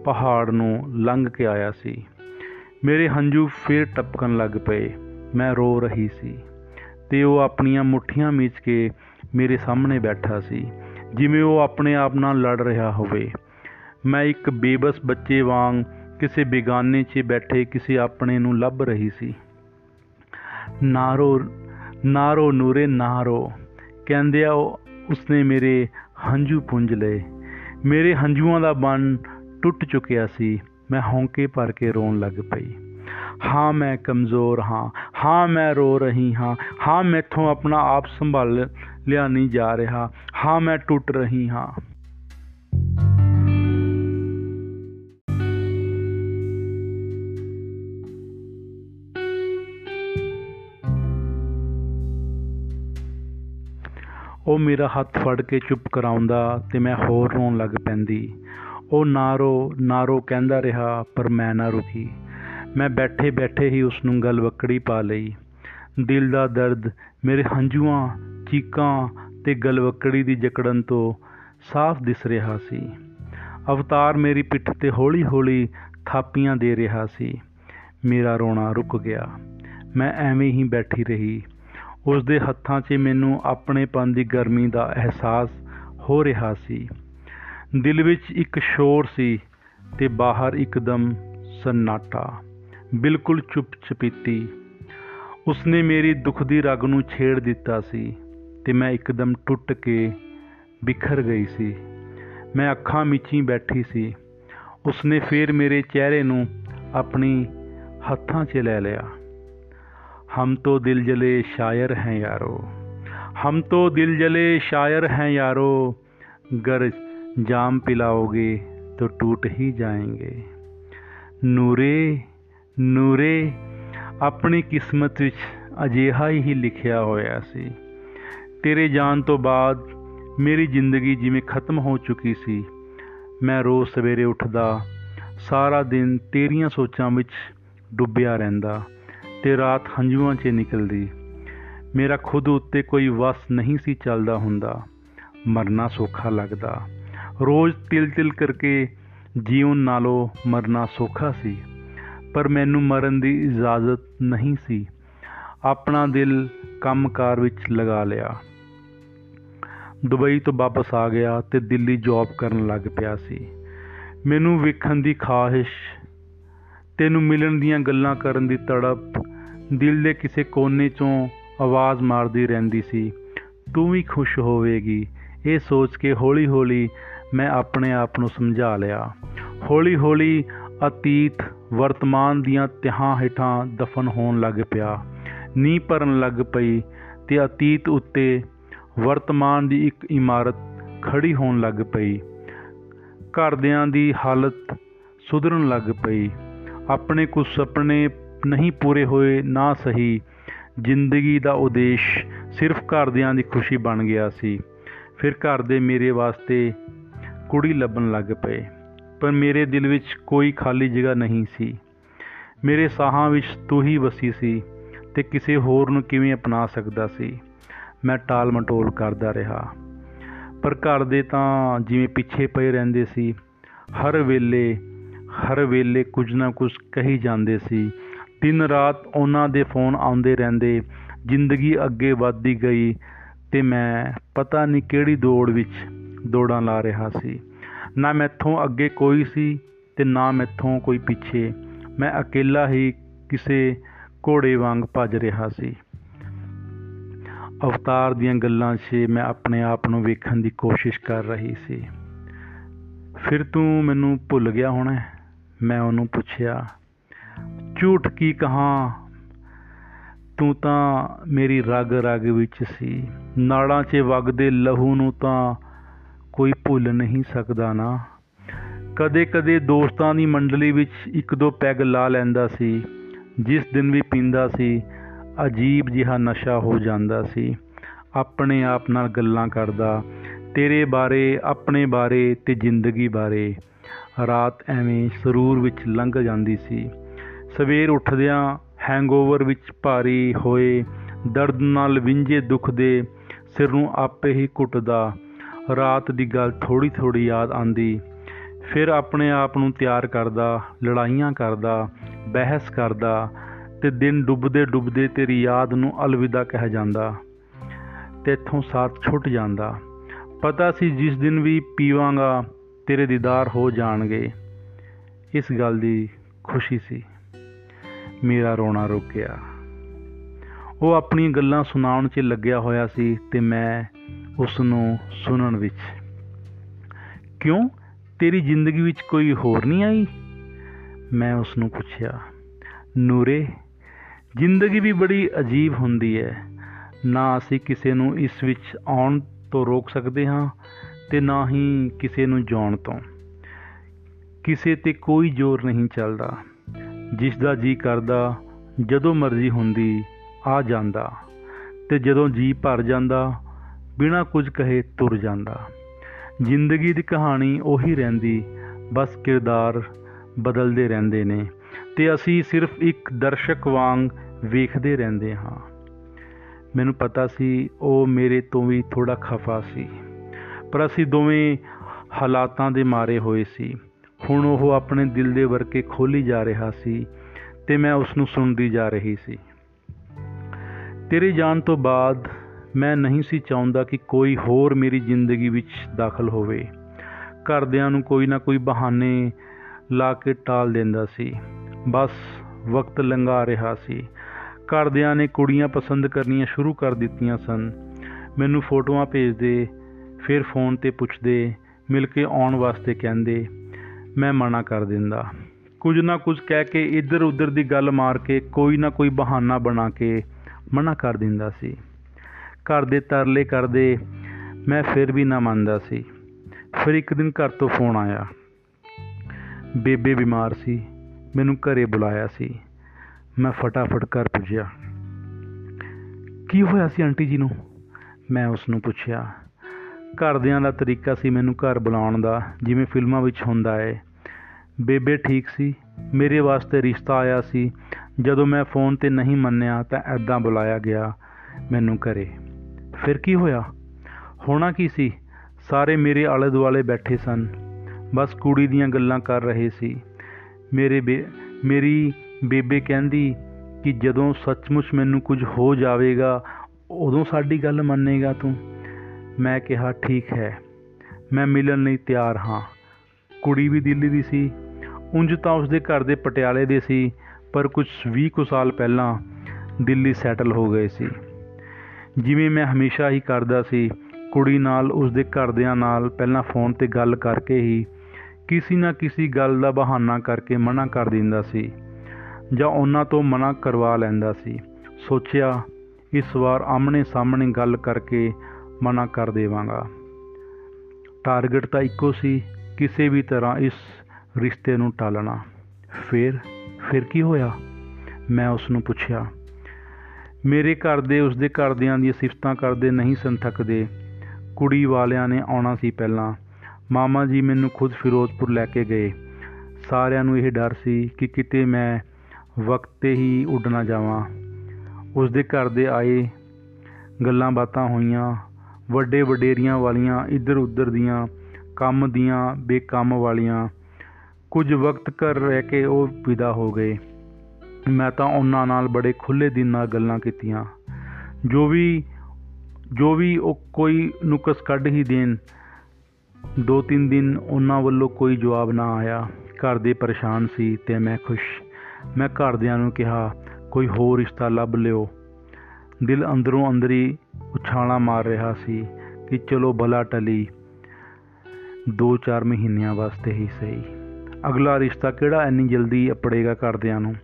ਪਹਾੜ ਨੂੰ ਲੰਘ ਕੇ ਆਇਆ ਸੀ। ਮੇਰੇ ਹੰਝੂ ਫੇਰ ਟਪਕਣ ਲੱਗ ਪਏ। ਮੈਂ ਰੋ ਰਹੀ ਸੀ ਤੇ ਉਹ ਆਪਣੀਆਂ ਮੁੱਠੀਆਂ ਮੀਚ ਕੇ ਮੇਰੇ ਸਾਹਮਣੇ ਬੈਠਾ ਸੀ। ਜਿਵੇਂ ਉਹ ਆਪਣੇ ਆਪ ਨਾਲ ਲੜ ਰਿਹਾ ਹੋਵੇ। ਮੈਂ ਇੱਕ ਬੇਬਸ ਬੱਚੇ ਵਾਂਗ ਕਿਸੇ ਬੇਗਾਨੇ 'ਚ ਬੈਠੇ ਕਿਸੇ ਆਪਣੇ ਨੂੰ ਲੱਭ ਰਹੀ ਸੀ। ਨਾਰੋ ਨਾਰੋ ਨੂਰੇ ਨਾਰੋ ਕਹਿੰਦਿਆ ਉਸਨੇ ਮੇਰੇ ਹੰਝੂ ਪੁੰਝ ਲਏ। ਮੇਰੇ ਹੰਝੂਆਂ ਦਾ ਬੰਨ ਟੁੱਟ ਚੁੱਕਿਆ ਸੀ। ਮੈਂ ਹੌਂਕੇ ਭਰ ਕੇ ਰੋਣ ਲੱਗ ਪਈ। ਹਾਂ, ਮੈਂ ਕਮਜ਼ੋਰ ਹਾਂ। ਹਾਂ, ਮੈਂ ਰੋ ਰਹੀ ਹਾਂ। ਹਾਂ, ਮੈਥੋਂ ਆਪਣਾ ਆਪ ਸੰਭਾਲ ਲਿਆ ਨਹੀਂ ਜਾ ਰਿਹਾ। ਹਾਂ, ਮੈਂ ਟੁੱਟ ਰਹੀ ਹਾਂ। ਉਹ ਮੇਰਾ ਹੱਥ ਫੜ ਕੇ ਚੁੱਪ ਕਰਾਉਂਦਾ ਤੇ ਮੈਂ ਹੋਰ ਰੋਣ ਲੱਗ ਪੈਂਦੀ। ਉਹ ਨਾਰੋ ਨਾਰੋ ਕਹਿੰਦਾ ਰਿਹਾ, ਪਰ ਮੈਂ ਨਾ ਰੁਕੀ। ਮੈਂ ਬੈਠੇ ਬੈਠੇ ਹੀ ਉਸ ਨੂੰ ਗਲਵੱਕੜੀ ਪਾ ਲਈ। ਦਿਲ ਦਾ ਦਰਦ ਮੇਰੇ ਹੰਝੂਆਂ ਚੀਕਾਂ ਤੇ ਗਲਵੱਕੜੀ ਦੀ ਜਕੜਨ ਤੋਂ ਸਾਫ਼ ਦਿਸ ਰਿਹਾ ਸੀ। ਅਵਤਾਰ ਮੇਰੀ ਪਿੱਠ ਤੇ ਹੌਲੀ-ਹੌਲੀ ਥਾਪੀਆਂ ਦੇ ਰਿਹਾ ਸੀ। ਮੇਰਾ ਰੋਣਾ ਰੁਕ ਗਿਆ। ਮੈਂ ਐਵੇਂ ਹੀ ਬੈਠੀ ਰਹੀ। ਉਸ ਦੇ ਹੱਥਾਂ 'ਚ ਮੈਨੂੰ ਆਪਣੇਪਨ ਦੀ ਗਰਮੀ ਦਾ ਅਹਿਸਾਸ ਹੋ ਰਿਹਾ ਸੀ। ਦਿਲ ਵਿੱਚ ਇੱਕ ਸ਼ੋਰ ਸੀ ਤੇ ਬਾਹਰ ਇੱਕਦਮ ਸੰਨਾਟਾ। ਬਿਲਕੁਲ ਚੁੱਪ ਚਪੀਤੀ ਉਸਨੇ ਮੇਰੀ ਦੁੱਖ ਦੀ ਰਗ ਨੂੰ ਛੇੜ ਦਿੱਤਾ ਸੀ। ਤੇ ਮੈਂ ਇੱਕਦਮ ਟੁੱਟ ਕੇ ਬਿਖਰ ਗਈ ਸੀ ਮੈਂ ਅੱਖਾਂ ਮੀਚੀ ਬੈਠੀ ਸੀ ਉਸਨੇ ਫੇਰ ਮੇਰੇ ਚਿਹਰੇ ਨੂੰ ਆਪਣੀ ਹੱਥਾਂ 'ਚ ਲੈ ਲਿਆ हम तो दिल जले शायर हैं यारो हम तो दिल जले शायर हैं यारो गर जाम पिलाओगे तो टूट ही जाएंगे ਨੂਰੇ ਨੂਰੇ ਆਪਣੀ ਕਿਸਮਤ ਵਿੱਚ ਅਜਿਹਾ ਹੀ ਲਿਖਿਆ ਹੋਇਆ ਸੀ ਤੇਰੇ ਜਾਣ ਤੋਂ ਬਾਅਦ ਮੇਰੀ ਜ਼ਿੰਦਗੀ ਜਿਵੇਂ ਖਤਮ ਹੋ ਚੁੱਕੀ ਸੀ। ਮੈਂ ਰੋਜ਼ ਸਵੇਰੇ ਉੱਠਦਾ, ਸਾਰਾ ਦਿਨ ਤੇਰੀਆਂ ਸੋਚਾਂ ਵਿੱਚ ਡੁੱਬਿਆ ਰਹਿੰਦਾ ਤੇ ਰਾਤ ਹੰਝੂਆਂ 'ਚ ਨਿਕਲਦੀ। ਮੇਰਾ ਖੁਦ ਉੱਤੇ ਕੋਈ ਵਸ ਨਹੀਂ ਸੀ ਚੱਲਦਾ ਹੁੰਦਾ। ਮਰਨਾ ਸੌਖਾ ਲੱਗਦਾ। ਰੋਜ਼ ਤਿਲ-ਤਿਲ ਕਰਕੇ ਜੀਵਨ ਨਾਲੋਂ ਮਰਨਾ ਸੌਖਾ ਸੀ, ਪਰ ਮੈਨੂੰ ਮਰਨ ਦੀ ਇਜਾਜ਼ਤ ਨਹੀਂ ਸੀ। ਆਪਣਾ ਦਿਲ ਕੰਮਕਾਰ ਵਿੱਚ ਲਗਾ ਲਿਆ। ਦੁਬਈ ਤੋਂ ਵਾਪਸ ਆ ਗਿਆ ਤੇ ਦਿੱਲੀ ਜੌਬ ਕਰਨ ਲੱਗ ਪਿਆ ਸੀ। ਮੈਨੂੰ ਵੇਖਣ ਦੀ ਖਾਹਿਸ਼, ਤੈਨੂੰ ਮਿਲਣ ਦੀਆਂ ਗੱਲਾਂ ਕਰਨ ਦੀ ਤੜਪ, ਦਿਲ ਦੇ ਕਿਸੇ ਕੋਨੇ 'ਚੋਂ ਆਵਾਜ਼ ਮਾਰਦੀ ਰਹਿੰਦੀ ਸੀ। ਤੂੰ ਵੀ ਖੁਸ਼ ਹੋਵੇਗੀ। ਇਹ ਸੋਚ ਕੇ ਹੌਲੀ-ਹੌਲੀ ਮੈਂ ਆਪਣੇ ਆਪ ਨੂੰ ਸਮਝਾ ਲਿਆ। ਹੌਲੀ-ਹੌਲੀ ਅਤੀਤ ਵਰਤਮਾਨ ਦੀਆਂ ਤਿਹਾਂ ਹੇਠਾਂ ਦਫਨ ਹੋਣ ਲੱਗ ਪਿਆ। ਨੀਂਹ ਭਰਨ ਲੱਗ ਪਈ ਤੇ ਅਤੀਤ ਉੱਤੇ ਵਰਤਮਾਨ ਦੀ ਇੱਕ ਇਮਾਰਤ ਖੜੀ ਹੋਣ ਲੱਗ ਪਈ। ਘਰਦਿਆਂ ਦੀ ਹਾਲਤ ਸੁਧਰਨ ਲੱਗ ਪਈ। ਆਪਣੇ ਕੁਝ ਸੁਪਨੇ ਨਹੀਂ ਪੂਰੇ ਹੋਏ, ਨਾ ਸਹੀ। ਜ਼ਿੰਦਗੀ ਦਾ ਉਦੇਸ਼ ਸਿਰਫ ਘਰਦਿਆਂ ਦੀ ਖੁਸ਼ੀ ਬਣ ਗਿਆ ਸੀ। ਫਿਰ ਘਰ ਦੇ ਮੇਰੇ ਵਾਸਤੇ ਕੁੜੀ ਲੱਭਣ ਲੱਗ ਪਏ। ਪਰ ਮੇਰੇ ਦਿਲ ਵਿੱਚ ਕੋਈ ਖਾਲੀ ਜਗ੍ਹਾ ਨਹੀਂ ਸੀ। ਮੇਰੇ ਸਾਹਾਂ ਵਿੱਚ ਤੂੰ ਹੀ ਵਸੀ ਸੀ ਤੇ ਕਿਸੇ ਹੋਰ ਨੂੰ ਕਿਵੇਂ ਅਪਣਾ ਸਕਦਾ ਸੀ? ਮੈਂ ਟਾਲ ਮਟੋਲ ਕਰਦਾ ਰਿਹਾ। ਪਰ ਘਰ ਦੇ ਤਾਂ ਜਿਵੇਂ ਪਿੱਛੇ ਪਏ ਰਹਿੰਦੇ ਸੀ, ਹਰ ਵੇਲੇ ਹਰ ਵੇਲੇ ਕੁਝ ਨਾ ਕੁਝ ਕਹੀ ਜਾਂਦੇ ਸੀ। ਦਿਨ ਰਾਤ ਉਹਨਾਂ ਦੇ ਫੋਨ ਆਉਂਦੇ ਰਹਿੰਦੇ, ਜ਼ਿੰਦਗੀ ਅੱਗੇ ਵੱਧਦੀ ਗਈ ਤੇ ਮੈਂ ਪਤਾ ਨਹੀਂ ਕਿਹੜੀ ਦੌੜ ਵਿੱਚ ਦੌੜਾਂ ਲਾ ਰਿਹਾ ਸੀ। ਨਾ ਮੈਥੋਂ ਅੱਗੇ ਕੋਈ ਸੀ ਤੇ ਨਾ ਮੈਥੋਂ ਕੋਈ ਪਿੱਛੇ। ਮੈਂ ਇਕੱਲਾ ਹੀ ਕਿਸੇ ਘੋੜੇ ਵਾਂਗ ਭੱਜ ਰਿਹਾ ਸੀ। ਅਵਤਾਰ ਦੀਆਂ ਗੱਲਾਂ 'ਚ ਮੈਂ ਆਪਣੇ ਆਪ ਨੂੰ ਵੇਖਣ ਦੀ ਕੋਸ਼ਿਸ਼ ਕਰ ਰਹੀ ਸੀ। ਫਿਰ ਤੂੰ ਮੈਨੂੰ ਭੁੱਲ ਗਿਆ ਹੋਣਾ ਮੈਂ ਉਹਨੂੰ ਪੁੱਛਿਆ, ਝੂਠ ਕੀ ਕਹਾਂ? ਤੂੰ ਤਾਂ ਮੇਰੀ ਰਗ ਰਗ ਵਿੱਚ ਸੀ। ਨਾੜਾਂ 'ਚ ਵਗਦੇ ਲਹੂ ਨੂੰ ਤਾਂ ਕੋਈ ਭੁੱਲ ਨਹੀਂ ਸਕਦਾ ਨਾ। ਕਦੇ-ਕਦੇ ਦੋਸਤਾਂ ਦੀ ਮੰਡਲੀ ਵਿੱਚ ਇੱਕ ਦੋ ਪੈਗ ਲਾ ਲੈਂਦਾ ਸੀ, ਜਿਸ ਦਿਨ ਵੀ ਪੀਂਦਾ ਸੀ। ਅਜੀਬ ਜਿਹਾ ਨਸ਼ਾ ਹੋ ਜਾਂਦਾ ਸੀ। ਆਪਣੇ ਆਪ ਨਾਲ ਗੱਲਾਂ ਕਰਦਾ, ਤੇਰੇ ਬਾਰੇ, ਆਪਣੇ ਬਾਰੇ ਤੇ ਜ਼ਿੰਦਗੀ ਬਾਰੇ। ਰਾਤ ਐਵੇਂ ਸਰੂਰ ਵਿੱਚ ਲੰਘ ਜਾਂਦੀ ਸੀ। ਸਵੇਰ ਉੱਠਦਿਆਂ ਹੈਂਗਓਵਰ ਵਿੱਚ ਭਾਰੀ ਹੋਏ, ਦਰਦ ਨਾਲ ਵਿੰਝੇ ਦੁੱਖ ਦੇ ਸਿਰ ਨੂੰ ਆਪੇ ਹੀ ਕੁੱਟਦਾ। ਰਾਤ ਦੀ ਗੱਲ ਥੋੜੀ ਥੋੜੀ ਯਾਦ ਆਂਦੀ ਫਿਰ ਆਪਣੇ ਆਪ ਨੂੰ ਤਿਆਰ ਕਰਦਾ, ਲੜਾਈਆਂ ਕਰਦਾ, ਬਹਿਸ ਕਰਦਾ ਤੇ ਦਿਨ ਡੁੱਬਦੇ ਡੁੱਬਦੇ ਤੇਰੀ ਯਾਦ ਨੂੰ ਅਲਵਿਦਾ ਕਹਿ ਜਾਂਦਾ ਤੇ ਇਥੋਂ ਸਾਥ ਛੁੱਟ ਜਾਂਦਾ। ਪਤਾ ਸੀ ਜਿਸ ਦਿਨ ਵੀ ਪੀਵਾਂਗਾ, ਤੇਰੇ ਦੀਦਾਰ ਹੋ ਜਾਣਗੇ। ਇਸ ਗੱਲ ਦੀ ਖੁਸ਼ੀ ਸੀ। ਮੇਰਾ ਰੋਣਾ ਰੁਕ ਗਿਆ ਉਹ ਆਪਣੀਆਂ ਗੱਲਾਂ ਸੁਣਾਉਣ 'ਚ ਲੱਗਿਆ ਹੋਇਆ ਸੀ ਤੇ ਮੈਂ ਉਸ ਨੂੰ ਸੁਣਨ ਵਿੱਚ। ਕਿਉਂ? ਤੇਰੀ ਜ਼ਿੰਦਗੀ ਵਿੱਚ ਕੋਈ ਹੋਰ ਨਹੀਂ ਆਈ? ਮੈਂ ਉਸ ਨੂੰ ਪੁੱਛਿਆ, ਨੂਰੇ ਜ਼ਿੰਦਗੀ ਵੀ ਬੜੀ ਅਜੀਬ ਹੁੰਦੀ ਹੈ। ਨਾ ਅਸੀਂ ਕਿਸੇ ਨੂੰ ਇਸ ਵਿੱਚ ਆਉਣ ਤੋਂ ਰੋਕ ਸਕਦੇ ਹਾਂ ਤੇ ਨਾ ਹੀ ਕਿਸੇ ਨੂੰ ਜਾਣ ਤੋਂ। ਕਿਸੇ ਤੇ ਕੋਈ ਜ਼ੋਰ ਨਹੀਂ ਚੱਲਦਾ। ਜਿਸ ਦਾ ਜੀ ਕਰਦਾ, ਜਦੋਂ ਮਰਜ਼ੀ ਹੁੰਦੀ, ਆ ਜਾਂਦਾ। ਤੇ ਜਦੋਂ ਜੀ ਭਰ ਜਾਂਦਾ, ਬਿਨਾਂ ਕੁਝ ਕਹੇ ਤੁਰ ਜਾਂਦਾ। ਜ਼ਿੰਦਗੀ ਦੀ ਕਹਾਣੀ ਉਹੀ ਰਹਿੰਦੀ, ਬਸ ਕਿਰਦਾਰ ਬਦਲਦੇ ਰਹਿੰਦੇ ਨੇ। ਤੇ ਅਸੀਂ ਸਿਰਫ ਇੱਕ ਦਰਸ਼ਕ ਵਾਂਗ ਵੇਖਦੇ ਰਹਿੰਦੇ ਹਾਂ। ਮੈਨੂੰ ਪਤਾ ਸੀ ਉਹ ਮੇਰੇ ਤੋਂ ਵੀ ਥੋੜਾ ਖਫਾ ਸੀ, ਪਰ ਅਸੀਂ ਦੋਵੇਂ ਹਾਲਾਤਾਂ ਦੇ ਮਾਰੇ ਹੋਏ ਸੀ। ਹੁਣ ਉਹ ਆਪਣੇ ਦਿਲ ਦੇ ਵਰਕੇ ਖੋਲੀ ਜਾ ਰਿਹਾ ਸੀ ਤੇ ਮੈਂ ਉਸ ਨੂੰ ਸੁਣਦੀ ਜਾ ਰਹੀ ਸੀ। ਤੇਰੇ ਜਾਣ ਤੋਂ ਬਾਅਦ ਮੈਂ ਨਹੀਂ ਸੀ ਚਾਹੁੰਦਾ ਕਿ ਕੋਈ ਹੋਰ ਮੇਰੀ ਜ਼ਿੰਦਗੀ ਵਿੱਚ ਦਾਖਲ ਹੋਵੇ। ਘਰਦਿਆਂ ਨੂੰ ਕੋਈ ਨਾ ਕੋਈ ਬਹਾਨੇ ਲਾ ਕੇ ਟਾਲ ਦਿੰਦਾ ਸੀ। ਬਸ ਵਕਤ ਲੰਘਾ ਰਿਹਾ ਸੀ। ਘਰਦਿਆਂ ਨੇ ਕੁੜੀਆਂ ਪਸੰਦ ਕਰਨੀਆਂ ਸ਼ੁਰੂ ਕਰ ਦਿੱਤੀਆਂ ਸਨ। ਮੈਨੂੰ ਫੋਟੋਆਂ ਭੇਜਦੇ, ਫਿਰ ਫੋਨ ਤੇ ਪੁੱਛਦੇ, ਮਿਲ ਕੇ ਆਉਣ ਵਾਸਤੇ ਕਹਿੰਦੇ, ਮੈਂ ਮਨਾ ਕਰ ਦਿੰਦਾ। ਕੁਝ ਨਾ ਕੁਝ ਕਹਿ ਕੇ ਇੱਧਰ ਉੱਧਰ ਦੀ ਗੱਲ ਮਾਰ ਕੇ ਕੋਈ ਨਾ ਕੋਈ ਬਹਾਨਾ ਬਣਾ ਕੇ ਮਨਾ ਕਰ ਦਿੰਦਾ ਸੀ। ਘਰ ਦੇ ਤਰਲੇ ਕਰਦੇ ਮੈਂ ਫਿਰ ਵੀ ਨਾ ਮੰਨਦਾ ਸੀ। ਫਿਰ ਇੱਕ ਦਿਨ ਘਰ ਤੋਂ ਫੋਨ ਆਇਆ। ਬੇਬੇ ਬਿਮਾਰ ਸੀ। ਮੈਨੂੰ ਘਰੇ ਬੁਲਾਇਆ ਸੀ। ਮੈਂ ਫਟਾਫਟ ਘਰ ਪੁੱਜਿਆ। ਕੀ ਹੋਇਆ ਸੀ ਆਂਟੀ ਜੀ ਨੂੰ? ਮੈਂ ਉਸ ਨੂੰ ਪੁੱਛਿਆ। ਘਰਦਿਆਂ ਦਾ ਤਰੀਕਾ ਸੀ ਮੈਨੂੰ ਘਰ ਬੁਲਾਉਣ ਦਾ, ਜਿਵੇਂ ਫਿਲਮਾਂ ਵਿੱਚ ਹੁੰਦਾ ਹੈ ਬੇਬੇ ਠੀਕ ਸੀ, ਮੇਰੇ ਵਾਸਤੇ ਰਿਸ਼ਤਾ ਆਇਆ ਸੀ। ਜਦੋਂ ਮੈਂ ਫੋਨ ਤੇ ਨਹੀਂ ਮੰਨਿਆ ਤਾਂ ਐਦਾਂ ਬੁਲਾਇਆ ਗਿਆ ਮੈਨੂੰ ਘਰੇ। ਫਿਰ ਕੀ ਹੋਇਆ? ਹੋਣਾ ਕੀ ਸੀ? ਸਾਰੇ ਮੇਰੇ ਆਲੇ ਦੁਆਲੇ ਬੈਠੇ ਸਨ। ਬਸ ਕੁੜੀ ਦੀਆਂ ਗੱਲਾਂ ਕਰ ਰਹੇ ਸੀ। ਮੇਰੇ ਮੇਰੀ ਬੇਬੇ ਕਹਿੰਦੀ ਕਿ ਜਦੋਂ ਸੱਚਮੁੱਚ ਮੈਨੂੰ ਕੁਝ ਹੋ ਜਾਵੇਗਾ, ਉਦੋਂ ਸਾਡੀ ਗੱਲ ਮੰਨੇਗਾ ਤੂੰ। ਮੈਂ ਕਿਹਾ, ਠੀਕ ਹੈ। ਮੈਂ ਮਿਲਣ ਲਈ ਤਿਆਰ ਹਾਂ। ਕੁੜੀ ਵੀ ਦਿੱਲੀ ਦੀ ਸੀ। ਉਂਝ ਤਾਂ ਉਸਦੇ ਘਰ ਦੇ ਪਟਿਆਲੇ ਦੇ ਸੀ, ਪਰ ਕੁਝ 20 ਕੁ ਸਾਲ ਪਹਿਲਾਂ ਦਿੱਲੀ ਸੈਟਲ ਹੋ ਗਏ ਸੀ। ਜਿਵੇਂ ਮੈਂ ਹਮੇਸ਼ਾ ਹੀ ਕਰਦਾ ਸੀ, ਕੁੜੀ ਨਾਲ ਉਸਦੇ ਘਰਦਿਆਂ ਨਾਲ ਪਹਿਲਾਂ ਫੋਨ ਤੇ ਗੱਲ ਕਰਕੇ ਹੀ ਕਿਸੇ ਨਾ ਕਿਸੇ ਗੱਲ ਦਾ ਬਹਾਨਾ ਕਰਕੇ ਮਨਾ ਕਰ ਦਿੰਦਾ ਸੀ ਜਾਂ ਉਹਨਾਂ ਤੋਂ ਮਨਾ ਕਰਵਾ ਲੈਂਦਾ ਸੀ। ਸੋਚਿਆ, ਇਸ ਵਾਰ ਆਮਣੇ ਸਾਹਮਣੇ ਗੱਲ ਕਰਕੇ ਮਨਾ ਕਰ ਦੇਵਾਂਗਾ। ਟਾਰਗੇਟ ਤਾਂ ਇੱਕੋ ਸੀ, ਕਿਸੇ ਵੀ ਤਰ੍ਹਾਂ ਇਸ ਰਿਸ਼ਤੇ ਨੂੰ ਟਾਲਣਾ। ਫਿਰ ਫਿਰ ਕੀ ਹੋਇਆ? ਮੈਂ ਉਸ ਨੂੰ ਪੁੱਛਿਆ, ਮੇਰੇ ਘਰ ਦੇ ਉਸ ਦੇ ਘਰਦਿਆਂ ਦੀਆਂ ਸਿਫਤਾਂ ਕਰਦੇ ਨਹੀਂ ਸਨ ਥੱਕਦੇ ਕੁੜੀ ਵਾਲਿਆਂ ਨੇ ਆਉਣਾ ਸੀ ਪਹਿਲਾਂ। ਮਾਮਾ ਜੀ ਮੈਨੂੰ ਖੁਦ ਫਿਰੋਜ਼ਪੁਰ ਲੈ ਕੇ ਗਏ। ਸਾਰਿਆਂ ਨੂੰ ਇਹ ਡਰ ਸੀ ਕਿ ਕਿਤੇ ਮੈਂ ਵਕਤ ਤੇ ਹੀ ਉੱਡ ਨਾ ਜਾਵਾਂ। ਉਸ ਦੇ ਘਰ ਦੇ ਆਏ ਗੱਲਾਂ ਬਾਤਾਂ ਹੋਈਆਂ। ਵੱਡੇ ਵਡੇਰੀਆਂ ਵਾਲੀਆਂ, ਇੱਧਰ ਉੱਧਰ ਦੀਆਂ, ਕੰਮ ਦੀਆਂ, ਬੇਕੰਮ ਵਾਲੀਆਂ। ਕੁਝ ਵਕਤ ਘਰ ਰਹਿ ਕੇ ਉਹ ਵਿਦਾ ਹੋ ਗਏ। ਮੈਂ ਤਾਂ ਉਹਨਾਂ ਨਾਲ ਬੜੇ ਖੁੱਲੇ ਦਿਨ ਨਾਲ ਗੱਲਾਂ ਕੀਤੀਆਂ। ਜੋ ਵੀ ਜੋ ਵੀ ਉਹ ਕੋਈ ਨੁਕਸ ਕੱਢ ਹੀ ਦੇਣ ਦੋ ਤਿੰਨ ਦਿਨ ਉਹਨਾਂ ਵੱਲੋਂ ਕੋਈ ਜਵਾਬ ਨਾ ਆਇਆ। ਘਰ ਦੇ ਪਰੇਸ਼ਾਨ ਸੀ ਤੇ ਮੈਂ ਖੁਸ਼। ਮੈਂ ਘਰਦਿਆਂ ਨੂੰ ਕਿਹਾ, ਕੋਈ ਹੋਰ ਰਿਸ਼ਤਾ ਲੱਭ ਲਿਓ। ਦਿਲ ਅੰਦਰੋਂ ਅੰਦਰੀ ਉਛਾਲਾਂ ਮਾਰ ਰਿਹਾ ਸੀ ਕਿ ਚਲੋ ਬਲਾ ਟਲੀ। 2-4 ਮਹੀਨਿਆਂ ਵਾਸਤੇ ਹੀ ਸਹੀ। ਅਗਲਾ ਰਿਸ਼ਤਾ ਕਿਹੜਾ ਇੰਨੀ ਜਲਦੀ ਅਪੜੇਗਾ ਘਰਦਿਆਂ ਨੂੰ?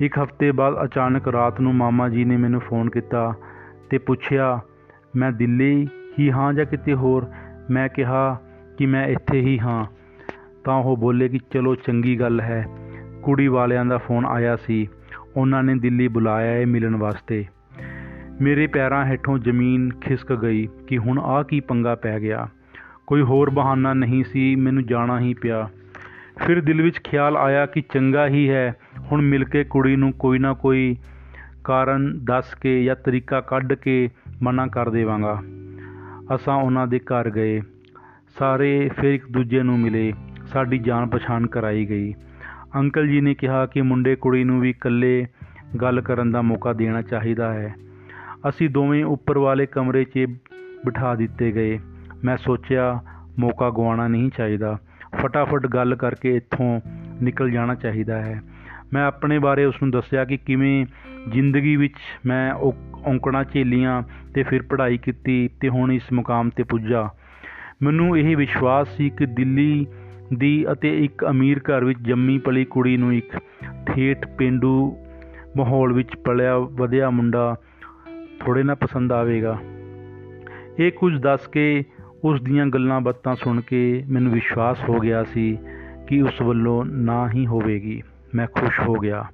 ਇੱਕ ਹਫ਼ਤੇ ਬਾਅਦ ਅਚਾਨਕ ਰਾਤ ਨੂੰ ਮਾਮਾ ਜੀ ਨੇ ਮੈਨੂੰ ਫੋਨ ਕੀਤਾ ਤੇ ਪੁੱਛਿਆ, ਮੈਂ ਦਿੱਲੀ ਹੀ ਹਾਂ ਜਾਂ ਕਿਤੇ ਹੋਰ? ਮੈਂ ਕਿਹਾ ਕਿ ਮੈਂ ਇੱਥੇ ਹੀ ਹਾਂ। ਤਾਂ ਉਹ ਬੋਲੇ ਕਿ ਚਲੋ ਚੰਗੀ ਗੱਲ ਹੈ। ਕੁੜੀ ਵਾਲਿਆਂ ਦਾ ਫੋਨ ਆਇਆ ਸੀ। ਉਹਨਾਂ ਨੇ ਦਿੱਲੀ ਬੁਲਾਇਆ ਹੈ ਮਿਲਣ ਵਾਸਤੇ। ਮੇਰੇ ਪੈਰਾਂ ਹੇਠੋਂ ਜ਼ਮੀਨ ਖਿਸਕ ਗਈ ਕਿ ਹੁਣ ਆ ਕੀ ਪੰਗਾ ਪੈ ਗਿਆ। ਕੋਈ ਹੋਰ ਬਹਾਨਾ ਨਹੀਂ ਸੀ, ਮੈਨੂੰ ਜਾਣਾ ਹੀ ਪਿਆ। ਫਿਰ ਦਿਲ ਵਿੱਚ ਖਿਆਲ ਆਇਆ ਕਿ ਚੰਗਾ ਹੀ ਹੈ। ਹੁਣ ਮਿਲ ਕੇ ਕੁੜੀ ਨੂੰ ਕੋਈ ਨਾ ਕੋਈ ਕਾਰਨ ਦੱਸ ਕੇ ਜਾਂ ਤਰੀਕਾ ਕੱਢ ਕੇ ਮਨਾ ਕਰ ਦੇਵਾਂਗਾ। ਅਸਾਂ ਉਹਨਾਂ ਦੇ ਘਰ ਗਏ। ਸਾਰੇ ਫਿਰ ਇੱਕ ਦੂਜੇ ਨੂੰ ਮਿਲੇ, ਸਾਡੀ ਜਾਣ ਪਛਾਣ ਕਰਾਈ ਗਈ। ਅੰਕਲ ਜੀ ਨੇ ਕਿਹਾ ਕਿ ਮੁੰਡੇ ਕੁੜੀ ਨੂੰ ਵੀ ਇਕੱਲੇ ਗੱਲ ਕਰਨ ਦਾ ਮੌਕਾ ਦੇਣਾ ਚਾਹੀਦਾ ਹੈ। ਅਸੀਂ ਦੋਵੇਂ ਉੱਪਰ ਵਾਲੇ ਕਮਰੇ 'ਚ ਬਿਠਾ ਦਿੱਤੇ ਗਏ। ਮੈਂ ਸੋਚਿਆ, ਮੌਕਾ ਗਵਾਉਣਾ ਨਹੀਂ ਚਾਹੀਦਾ। ਫਟਾਫਟ ਗੱਲ ਕਰਕੇ ਇੱਥੋਂ ਨਿਕਲ ਜਾਣਾ ਚਾਹੀਦਾ ਹੈ। ਮੈਂ ਆਪਣੇ ਬਾਰੇ ਉਸ ਨੂੰ ਦੱਸਿਆ ਕਿ ਕਿਵੇਂ ਜ਼ਿੰਦਗੀ ਵਿੱਚ ਮੈਂ ਔਂਕੜਾਂ, ਝੇਲੀਆਂ ਤੇ ਫਿਰ ਪੜ੍ਹਾਈ ਕੀਤੀ ਤੇ ਹੁਣ ਇਸ ਮੁਕਾਮ ਤੇ ਪੁੱਜਾ। ਮੈਨੂੰ ਇਹ ਵਿਸ਼ਵਾਸ ਸੀ ਕਿ ਦਿੱਲੀ ਦੀ ਅਤੇ ਇੱਕ ਅਮੀਰ ਘਰ ਵਿੱਚ ਜੰਮੀ ਪਲੀ ਕੁੜੀ ਨੂੰ ਇੱਕ ਠੇਠ ਪਿੰਡੂ ਮਾਹੌਲ ਵਿੱਚ ਪਲਿਆ ਵਧਿਆ ਮੁੰਡਾ ਥੋੜੇ ਨਾ ਪਸੰਦ ਆਵੇਗਾ। ਇਹ ਕੁਝ ਦੱਸ ਕੇ ਉਸ ਦੀਆਂ ਗੱਲਾਂ ਬਾਤਾਂ ਸੁਣ ਕੇ ਮੈਨੂੰ ਵਿਸ਼ਵਾਸ ਹੋ ਗਿਆ ਸੀ ਕਿ ਉਸ ਵੱਲੋਂ ਨਾ ਹੀ ਹੋਵੇਗੀ। ਮੈਂ ਖੁਸ਼ ਹੋ ਗਿਆ।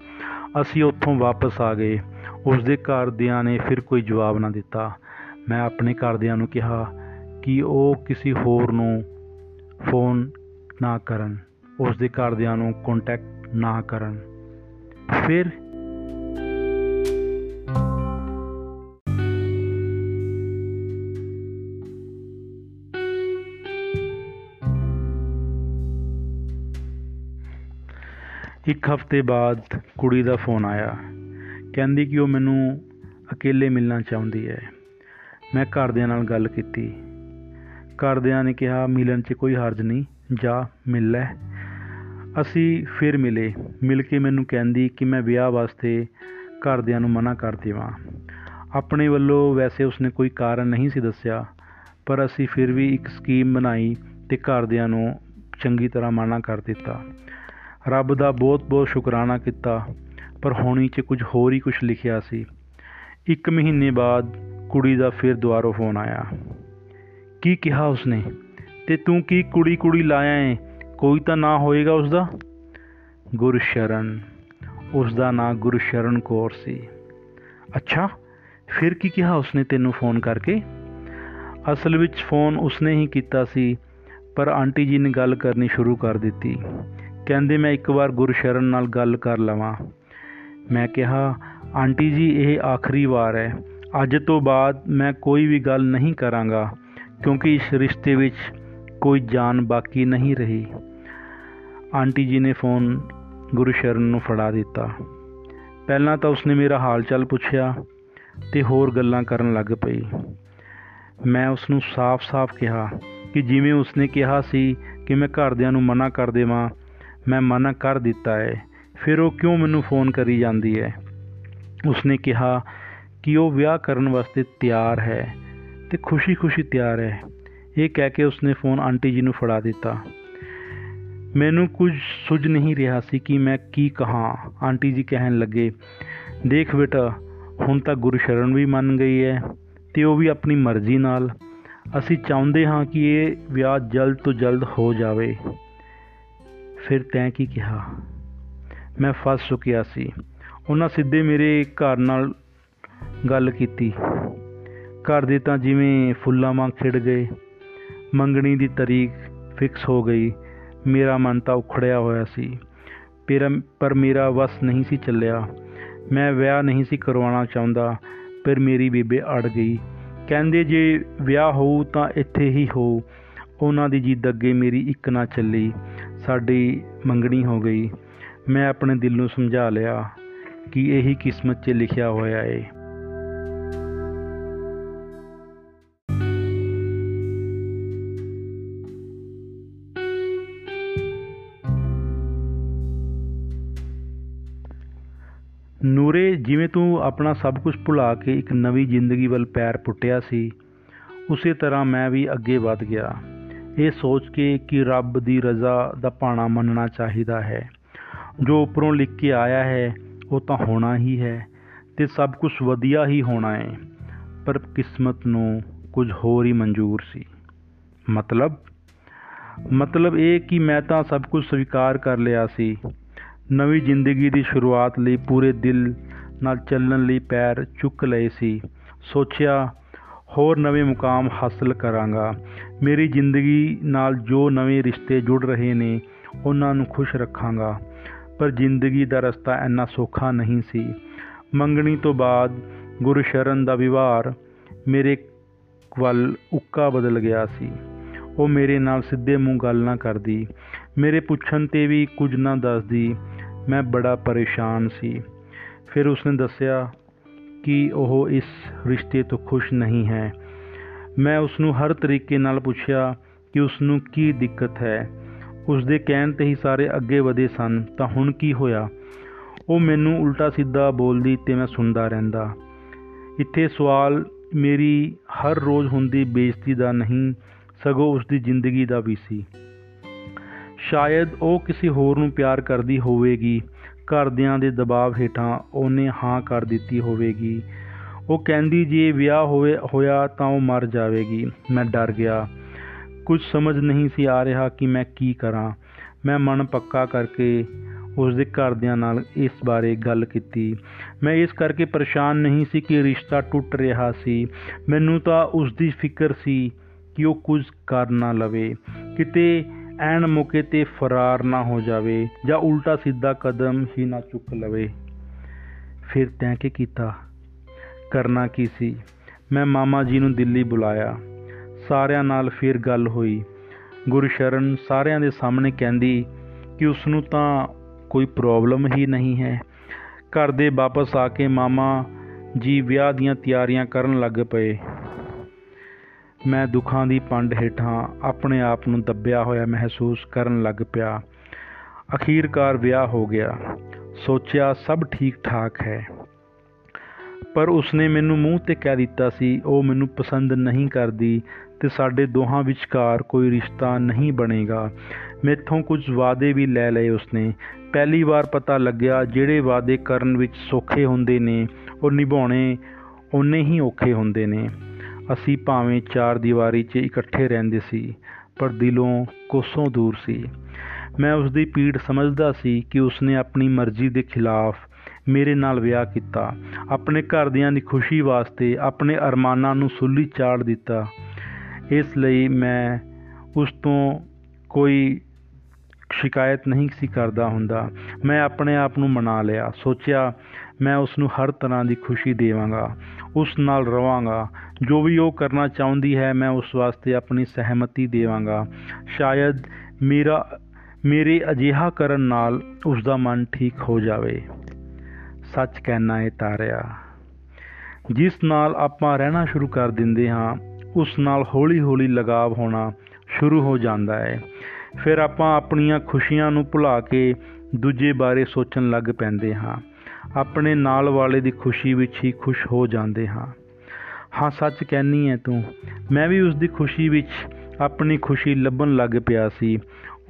ਅਸੀਂ ਉੱਥੋਂ ਵਾਪਸ ਆ ਗਏ। ਉਸ ਦੇ ਘਰਦਿਆਂ ਨੇ ਫਿਰ ਕੋਈ ਜਵਾਬ ਨਾ ਦਿੱਤਾ। ਮੈਂ ਆਪਣੇ ਘਰਦਿਆਂ ਨੂੰ ਕਿਹਾ ਕਿ ਉਹ ਕਿਸੇ ਹੋਰ ਨੂੰ ਫੋਨ ਨਾ ਕਰਨ ਉਸ ਦੇ ਘਰਦਿਆਂ ਨੂੰ ਕੰਟੈਕਟ ਨਾ ਕਰਨ। ਫਿਰ ਇੱਕ ਹਫ਼ਤੇ ਬਾਅਦ ਕੁੜੀ ਦਾ ਫੋਨ ਆਇਆ। ਕਹਿੰਦੀ ਕਿ ਉਹ ਮੈਨੂੰ ਅਕੇਲੇ ਮਿਲਣਾ ਚਾਹੁੰਦੀ ਹੈ। ਮੈਂ ਘਰਦਿਆਂ ਨਾਲ ਗੱਲ ਕੀਤੀ। ਘਰਦਿਆਂ ਨੇ ਕਿਹਾ, ਮਿਲਣ 'ਚ ਕੋਈ ਹਰਜ ਨਹੀਂ, ਜਾ, ਮਿਲ ਲੈ। ਅਸੀਂ ਫਿਰ ਮਿਲੇ। ਮਿਲ ਕੇ ਮੈਨੂੰ ਕਹਿੰਦੀ ਕਿ ਮੈਂ ਵਿਆਹ ਵਾਸਤੇ ਘਰਦਿਆਂ ਨੂੰ ਮਨਾ ਕਰ ਦੇਵਾਂ। ਆਪਣੇ ਵੱਲੋਂ ਵੈਸੇ ਉਸਨੇ ਕੋਈ ਕਾਰਨ ਨਹੀਂ ਸੀ ਦੱਸਿਆ, ਪਰ ਅਸੀਂ ਫਿਰ ਵੀ ਇੱਕ ਸਕੀਮ ਬਣਾਈ ਤੇ ਘਰਦਿਆਂ ਨੂੰ ਚੰਗੀ ਤਰ੍ਹਾਂ ਮਨਾ ਕਰ ਦਿੱਤਾ। ਰੱਬ ਦਾ ਬਹੁਤ-ਬਹੁਤ ਸ਼ੁਕਰਾਨਾ ਕੀਤਾ, ਪਰ ਹੋਣੀ 'ਚ ਕੁਝ ਹੋਰ ਹੀ ਕੁਝ ਲਿਖਿਆ ਸੀ। ਇੱਕ ਮਹੀਨੇ ਬਾਅਦ ਕੁੜੀ ਦਾ ਫਿਰ ਦੁਬਾਰਾ ਫੋਨ ਆਇਆ। ਕੀ ਕਿਹਾ ਉਸਨੇ? ਤੇ ਤੂੰ ਕੀ ਕੁੜੀ ਕੁੜੀ ਲਾਇਆ ਏ? ਕੋਈ ਤਾਂ ਨਾ ਹੋਏਗਾ ਉਸਦਾ? ਗੁਰਸ਼ਰਨ। ਉਸ ਦਾ ਨਾਂ ਗੁਰਸ਼ਰਨ ਕੌਰ ਸੀ। ਅੱਛਾ, ਫਿਰ ਕੀ ਕਿਹਾ ਉਸਨੇ ਤੈਨੂੰ ਫੋਨ ਕਰਕੇ? ਅਸਲ ਵਿੱਚ ਫੋਨ ਉਸਨੇ ਹੀ ਕੀਤਾ ਸੀ, ਪਰ ਆਂਟੀ ਜੀ ਨੇ ਗੱਲ ਕਰਨੀ ਸ਼ੁਰੂ ਕਰ ਦਿੱਤੀ। ਕਹਿੰਦੇ ਮੈਂ ਇੱਕ ਵਾਰ ਗੁਰਸ਼ਰਨ ਨਾਲ ਗੱਲ ਕਰ ਲਵਾਂ। ਮੈਂ ਕਿਹਾ, ਆਂਟੀ ਜੀ, ਇਹ ਆਖਰੀ ਵਾਰ ਹੈ। ਅੱਜ ਤੋਂ ਬਾਅਦ ਮੈਂ ਕੋਈ ਵੀ ਗੱਲ ਨਹੀਂ ਕਰਾਂਗਾ। ਕਿਉਂਕਿ ਇਸ ਰਿਸ਼ਤੇ ਵਿੱਚ ਕੋਈ ਜਾਨ ਬਾਕੀ ਨਹੀਂ ਰਹੀ। ਆਂਟੀ ਜੀ ਨੇ ਫੋਨ ਗੁਰਸ਼ਰਨ ਨੂੰ ਫੜਾ ਦਿੱਤਾ। ਪਹਿਲਾਂ ਤਾਂ ਉਸਨੇ ਮੇਰਾ ਹਾਲ ਚਾਲ ਪੁੱਛਿਆ ਤੇ ਹੋਰ ਗੱਲਾਂ ਕਰਨ ਲੱਗ ਪਈ। ਮੈਂ ਉਸ ਨੂੰ ਸਾਫ਼-ਸਾਫ਼ ਕਿਹਾ ਕਿ ਜਿਵੇਂ ਉਸਨੇ ਕਿਹਾ ਸੀ ਕਿ ਮੈਂ ਘਰਦਿਆਂ ਨੂੰ ਮਨਾ ਕਰ ਦੇਵਾਂ, ਮੈਂ ਮਨਾ ਕਰ ਦਿੱਤਾ ਹੈ ਫਿਰ ਉਹ ਕਿਉਂ ਮੈਨੂੰ ਫੋਨ ਕਰੀ ਜਾਂਦੀ ਹੈ ਉਸਨੇ ਕਿਹਾ ਕਿ ਉਹ ਵਿਆਹ ਕਰਨ ਵਾਸਤੇ ਤਿਆਰ ਹੈ। ਤੇ ਖੁਸ਼ੀ-ਖੁਸ਼ੀ ਤਿਆਰ ਹੈ। ਇਹ ਕਹਿ ਕੇ ਉਸਨੇ ਫੋਨ ਆਂਟੀ ਜੀ ਨੂੰ ਫੜਾ ਦਿੱਤਾ। ਮੈਨੂੰ ਕੁਝ ਸੁਝ ਨਹੀਂ ਰਿਹਾ ਸੀ ਕਿ ਮੈਂ ਕੀ ਕਹਾਂ, ਆਂਟੀ ਜੀ ਕਹਿਣ ਲੱਗੇ। ਦੇਖ ਬੇਟਾ, ਹੁਣ ਤਾਂ ਗੁਰਸ਼ਰਨ ਵੀ ਮੰਨ ਗਈ ਹੈ ਤੇ ਉਹ ਵੀ ਆਪਣੀ ਮਰਜ਼ੀ ਨਾਲ। ਅਸੀਂ ਚਾਹੁੰਦੇ ਹਾਂ ਕਿ ਇਹ ਵਿਆਹ ਜਲਦ ਤੋਂ ਜਲਦ ਹੋ ਜਾਵੇ। ਫਿਰ ਤੈਂ ਕੀ ਕਿਹਾ? ਮੈਂ ਫਸ ਚੁੱਕਿਆ ਸੀ। ਉਹਨਾਂ ਸਿੱਧੇ ਮੇਰੇ ਘਰ ਨਾਲ ਗੱਲ ਕੀਤੀ। ਘਰ ਦੇ ਤਾਂ ਜਿਵੇਂ ਫੁੱਲਾਂ ਵਾਂਗ ਖਿੜ ਗਏ। ਮੰਗਣੀ ਦੀ ਤਰੀਕ ਫਿਕਸ ਹੋ ਗਈ। ਮੇਰਾ ਮਨ ਤਾਂ ਉਖੜਿਆ ਹੋਇਆ ਸੀ। ਪਰ ਪਰ ਮੇਰਾ ਵਸ ਨਹੀਂ ਸੀ ਚੱਲਿਆ। ਮੈਂ ਵਿਆਹ ਨਹੀਂ ਸੀ ਕਰਵਾਉਣਾ ਚਾਹੁੰਦਾ ਪਰ ਮੇਰੀ ਬੇਬੇ ਅੜ ਗਈ। ਕਹਿੰਦੇ ਜੇ ਵਿਆਹ ਹੋਊ ਤਾਂ ਇੱਥੇ ਹੀ ਹੋਊ ਉਹਨਾਂ ਦੀ ਜਿੱਦ ਅੱਗੇ ਮੇਰੀ ਇੱਕ ਨਾ ਚੱਲੀ। ਸਾਡੀ ਮੰਗਣੀ ਹੋ ਗਈ। ਮੈਂ ਆਪਣੇ ਦਿਲ ਨੂੰ ਸਮਝਾ ਲਿਆ ਕਿ ਇਹੀ ਕਿਸਮਤ 'ਚ ਲਿਖਿਆ ਹੋਇਆ ਏ। ਨੂਰੇ, ਜਿਵੇਂ ਤੂੰ ਆਪਣਾ ਸਭ ਕੁਝ ਭੁਲਾ ਕੇ ਇੱਕ ਨਵੀਂ ਜ਼ਿੰਦਗੀ ਵੱਲ ਪੈਰ ਪੁੱਟਿਆ ਸੀ, ਉਸੇ ਤਰ੍ਹਾਂ ਮੈਂ ਵੀ ਅੱਗੇ ਵਧ ਗਿਆ। ਇਹ ਸੋਚ ਕੇ ਕਿ ਰੱਬ ਦੀ ਰਜ਼ਾ ਦਾ ਪਾਣਾ ਮੰਨਣਾ ਚਾਹੀਦਾ ਹੈ। ਜੋ ਉੱਪਰੋਂ ਲਿਖ ਕੇ ਆਇਆ ਹੈ, ਉਹ ਤਾਂ ਹੋਣਾ ਹੀ ਹੈ ਤੇ ਸਭ ਕੁਝ ਵਧੀਆ ਹੀ ਹੋਣਾ ਹੈ, ਪਰ ਕਿਸਮਤ ਨੂੰ ਕੁਝ ਹੋਰ ਹੀ ਮਨਜ਼ੂਰ ਸੀ। ਮਤਲਬ? ਮਤਲਬ ਇਹ ਕਿ ਮੈਂ ਤਾਂ ਸਭ ਕੁਝ ਸਵੀਕਾਰ ਕਰ ਲਿਆ ਸੀ। ਨਵੀਂ ਜ਼ਿੰਦਗੀ ਦੀ ਸ਼ੁਰੂਆਤ ਲਈ ਪੂਰੇ ਦਿਲ ਨਾਲ ਚੱਲਣ ਲਈ ਪੈਰ ਚੁੱਕ ਲਏ ਸੀ। ਸੋਚਿਆ, ਹੋਰ ਨਵੇਂ ਮੁਕਾਮ ਹਾਸਲ ਕਰਾਂਗਾ। ਮੇਰੀ ਜ਼ਿੰਦਗੀ ਨਾਲ ਜੋ ਨਵੇਂ ਰਿਸ਼ਤੇ ਜੁੜ ਰਹੇ ਨੇ, ਉਹਨਾਂ ਨੂੰ ਖੁਸ਼ ਰੱਖਾਂਗਾ। ਪਰ ਜ਼ਿੰਦਗੀ ਦਾ ਰਸਤਾ ਇੰਨਾ ਸੌਖਾ ਨਹੀਂ ਸੀ। ਮੰਗਣੀ ਤੋਂ ਬਾਅਦ ਗੁਰਸ਼ਰਨ ਦਾ ਵਿਵਹਾਰ ਮੇਰੇ ਵੱਲ ਉੱਕਾ ਬਦਲ ਗਿਆ ਸੀ। ਉਹ ਮੇਰੇ ਨਾਲ ਸਿੱਧੇ ਮੂੰਹ ਗੱਲ ਨਾ ਕਰਦੀ। ਮੇਰੇ ਪੁੱਛਣ ਤੇ ਵੀ ਕੁਝ ਨਾ ਦੱਸਦੀ। ਮੈਂ ਬੜਾ ਪਰੇਸ਼ਾਨ ਸੀ। ਫਿਰ ਉਸਨੇ ਦੱਸਿਆ ਕਿ ਉਹ ਇਸ ਰਿਸ਼ਤੇ ਤੋਂ ਖੁਸ਼ ਨਹੀਂ ਹੈ। ਮੈਂ ਉਸ ਨੂੰ ਹਰ ਤਰੀਕੇ ਨਾਲ ਪੁੱਛਿਆ ਕਿ ਉਸ ਨੂੰ ਕੀ ਦਿੱਕਤ ਹੈ। ਉਸ ਦੇ ਕਹਿਣ ਤੇ ਹੀ ਸਾਰੇ ਅੱਗੇ ਵਧੇ ਸਨ। ਤਾਂ ਹੁਣ ਕੀ ਹੋਇਆ? ਉਹ ਮੈਨੂੰ ਉਲਟਾ ਸਿੱਧਾ ਬੋਲਦੀ ਤੇ ਮੈਂ ਸੁਣਦਾ ਰਹਿੰਦਾ। ਇੱਥੇ ਸਵਾਲ ਮੇਰੀ ਹਰ ਰੋਜ਼ ਹੁੰਦੀ ਬੇਇੱਜ਼ਤੀ ਦਾ ਨਹੀਂ, ਸਗੋਂ ਉਸ ਦੀ ਜ਼ਿੰਦਗੀ ਦਾ ਵੀ ਸੀ। ਸ਼ਾਇਦ ਉਹ ਕਿਸੇ ਹੋਰ ਨੂੰ ਪਿਆਰ ਕਰਦੀ ਹੋਵੇਗੀ। ਘਰਦਿਆਂ ਦੇ ਦਬਾਅ ਹੇਠਾਂ ਉਹਨੇ ਹਾਂ ਕਰ ਦਿੱਤੀ ਹੋਵੇਗੀ। ਉਹ ਕਹਿੰਦੀ, ਜੇ ਵਿਆਹ ਹੋਵੇ, ਹੋਇਆ ਤਾਂ ਉਹ ਮਰ ਜਾਵੇਗੀ। ਮੈਂ ਡਰ ਗਿਆ। ਕੁਝ ਸਮਝ ਨਹੀਂ ਸੀ ਆ ਰਿਹਾ ਕਿ ਮੈਂ ਕੀ ਕਰਾਂ। ਮੈਂ ਮਨ ਪੱਕਾ ਕਰਕੇ ਉਸ ਦੇ ਘਰਦਿਆਂ ਨਾਲ ਇਸ ਬਾਰੇ ਗੱਲ ਕੀਤੀ। ਮੈਂ ਇਸ ਕਰਕੇ ਪਰੇਸ਼ਾਨ ਨਹੀਂ ਸੀ ਕਿ ਰਿਸ਼ਤਾ ਟੁੱਟ ਰਿਹਾ ਸੀ। ਮੈਨੂੰ ਤਾਂ ਉਸ ਦੀ ਫਿਕਰ ਸੀ ਕਿ ਉਹ ਕੁਝ ਕਰ ਨਾ ਲਵੇ। ਕਿਤੇ ਐਨ ਮੌਕੇ ਤੇ ਫਰਾਰ ਨਾ ਹੋ ਜਾਵੇ ਜਾਂ ਉਲਟਾ ਸਿੱਧਾ ਕਦਮ ਹੀ ਨਾ ਚੁੱਕ ਲਵੇ। ਫਿਰ ਤੈਂ ਕੀ ਕੀਤਾ? ਕਰਨਾ ਕੀ ਸੀ? ਮੈਂ ਮਾਮਾ ਜੀ ਨੂੰ ਦਿੱਲੀ ਬੁਲਾਇਆ। ਸਾਰਿਆਂ ਨਾਲ ਫਿਰ ਗੱਲ ਹੋਈ। ਗੁਰਸ਼ਰਨ ਸਾਰਿਆਂ ਦੇ ਸਾਹਮਣੇ ਕਹਿੰਦੀ ਕਿ ਉਸ ਨੂੰ ਤਾਂ ਕੋਈ ਪ੍ਰੋਬਲਮ ਹੀ ਨਹੀਂ ਹੈ। ਘਰ ਦੇ ਵਾਪਸ ਆ ਕੇ ਮਾਮਾ ਜੀ ਵਿਆਹ ਦੀਆਂ ਤਿਆਰੀਆਂ ਕਰਨ ਲੱਗ ਪਏ। ਮੈਂ ਦੁੱਖਾਂ ਦੀ ਪੰਡ ਹੇਠਾਂ ਆਪਣੇ ਆਪ ਨੂੰ ਦੱਬਿਆ ਹੋਇਆ ਮਹਿਸੂਸ ਕਰਨ ਲੱਗ ਪਿਆ। ਅਖੀਰਕਾਰ ਵਿਆਹ ਹੋ ਗਿਆ। ਸੋਚਿਆ ਸਭ ਠੀਕ ਠਾਕ ਹੈ। ਪਰ ਉਸਨੇ ਮੈਨੂੰ ਮੂੰਹ ਤੇ ਕਹਿ ਦਿੱਤਾ ਸੀ, ਉਹ ਮੈਨੂੰ ਪਸੰਦ ਨਹੀਂ ਕਰਦੀ ਤੇ ਸਾਡੇ ਦੋਹਾਂ ਵਿਚਕਾਰ ਕੋਈ ਰਿਸ਼ਤਾ ਨਹੀਂ ਬਣੇਗਾ। ਮੈਥੋਂ ਕੁਝ ਵਾਅਦੇ ਵੀ ਲੈ ਲਏ ਉਸਨੇ। ਪਹਿਲੀ ਵਾਰ ਪਤਾ ਲੱਗਿਆ, ਜਿਹੜੇ ਵਾਅਦੇ ਕਰਨ ਵਿੱਚ ਸੌਖੇ ਹੁੰਦੇ ਨੇ, ਉਹ ਨਿਭਾਉਣੇ ਉਨੇ ਹੀ ਔਖੇ ਹੁੰਦੇ ਨੇ। ਅਸੀਂ ਭਾਵੇਂ ਚਾਰ ਦੀਵਾਰੀ 'ਚ ਇਕੱਠੇ ਰਹਿੰਦੇ ਸੀ, ਪਰ ਦਿਲੋਂ ਕੋਸੋਂ ਦੂਰ ਸੀ। ਮੈਂ ਉਸ ਦੀ ਪੀੜ ਸਮਝਦਾ ਸੀ ਕਿ ਉਸਨੇ ਆਪਣੀ ਮਰਜ਼ੀ ਦੇ ਖਿਲਾਫ ਮੇਰੇ ਨਾਲ ਵਿਆਹ ਕੀਤਾ। ਆਪਣੇ ਘਰਦਿਆਂ ਦੀ ਖੁਸ਼ੀ ਵਾਸਤੇ ਆਪਣੇ ਅਰਮਾਨਾਂ ਨੂੰ ਸੁੱਲੀ ਚਾੜ ਦਿੱਤਾ। ਇਸ ਲਈ ਮੈਂ ਉਸ ਤੋਂ ਕੋਈ ਸ਼ਿਕਾਇਤ ਨਹੀਂ ਸੀ ਕਰਦਾ ਹੁੰਦਾ। ਮੈਂ ਆਪਣੇ ਆਪ ਨੂੰ ਮਨਾ ਲਿਆ। ਸੋਚਿਆ, ਮੈਂ ਉਸ ਨੂੰ ਹਰ ਤਰ੍ਹਾਂ ਦੀ ਖੁਸ਼ੀ ਦੇਵਾਂਗਾ। ਉਸ ਨਾਲ ਰਵਾਂਗਾ। ਜੋ ਵੀ ਉਹ ਕਰਨਾ ਚਾਹੁੰਦੀ ਹੈ, ਮੈਂ ਉਸ ਵਾਸਤੇ ਆਪਣੀ ਸਹਿਮਤੀ ਦੇਵਾਂਗਾ। ਸ਼ਾਇਦ ਮੇਰਾ, ਮੇਰੇ ਅਜਿਹਾ ਕਰਨ ਨਾਲ ਉਸ ਦਾ ਮਨ ਠੀਕ ਹੋ ਜਾਵੇ। ਸੱਚ ਕਹਿਣਾ ਹੈ ਤਾਰਿਆ, ਜਿਸ ਨਾਲ ਆਪਾਂ ਰਹਿਣਾ ਸ਼ੁਰੂ ਕਰ ਦਿੰਦੇ ਹਾਂ, ਉਸ ਨਾਲ ਹੌਲੀ-ਹੌਲੀ ਲਗਾਵ ਹੋਣਾ ਸ਼ੁਰੂ ਹੋ ਜਾਂਦਾ ਹੈ ਫਿਰ ਆਪਾਂ ਆਪਣੀਆਂ ਖੁਸ਼ੀਆਂ ਨੂੰ ਭੁਲਾ ਕੇ ਦੂਜੇ ਬਾਰੇ ਸੋਚਣ ਲੱਗ ਪੈਂਦੇ ਹਾਂ। ਆਪਣੇ ਨਾਲ ਵਾਲੇ ਦੀ ਖੁਸ਼ੀ ਵਿੱਚ ਹੀ ਖੁਸ਼ ਹੋ ਜਾਂਦੇ ਹਾਂ। ਹਾਂ, ਸੱਚ ਕਹਿਨੀ ਹੈ ਤੂੰ, ਮੈਂ ਵੀ ਉਸ ਦੀ ਖੁਸ਼ੀ ਵਿੱਚ ਆਪਣੀ ਖੁਸ਼ੀ ਲੱਭਣ ਲੱਗ ਪਿਆ ਸੀ।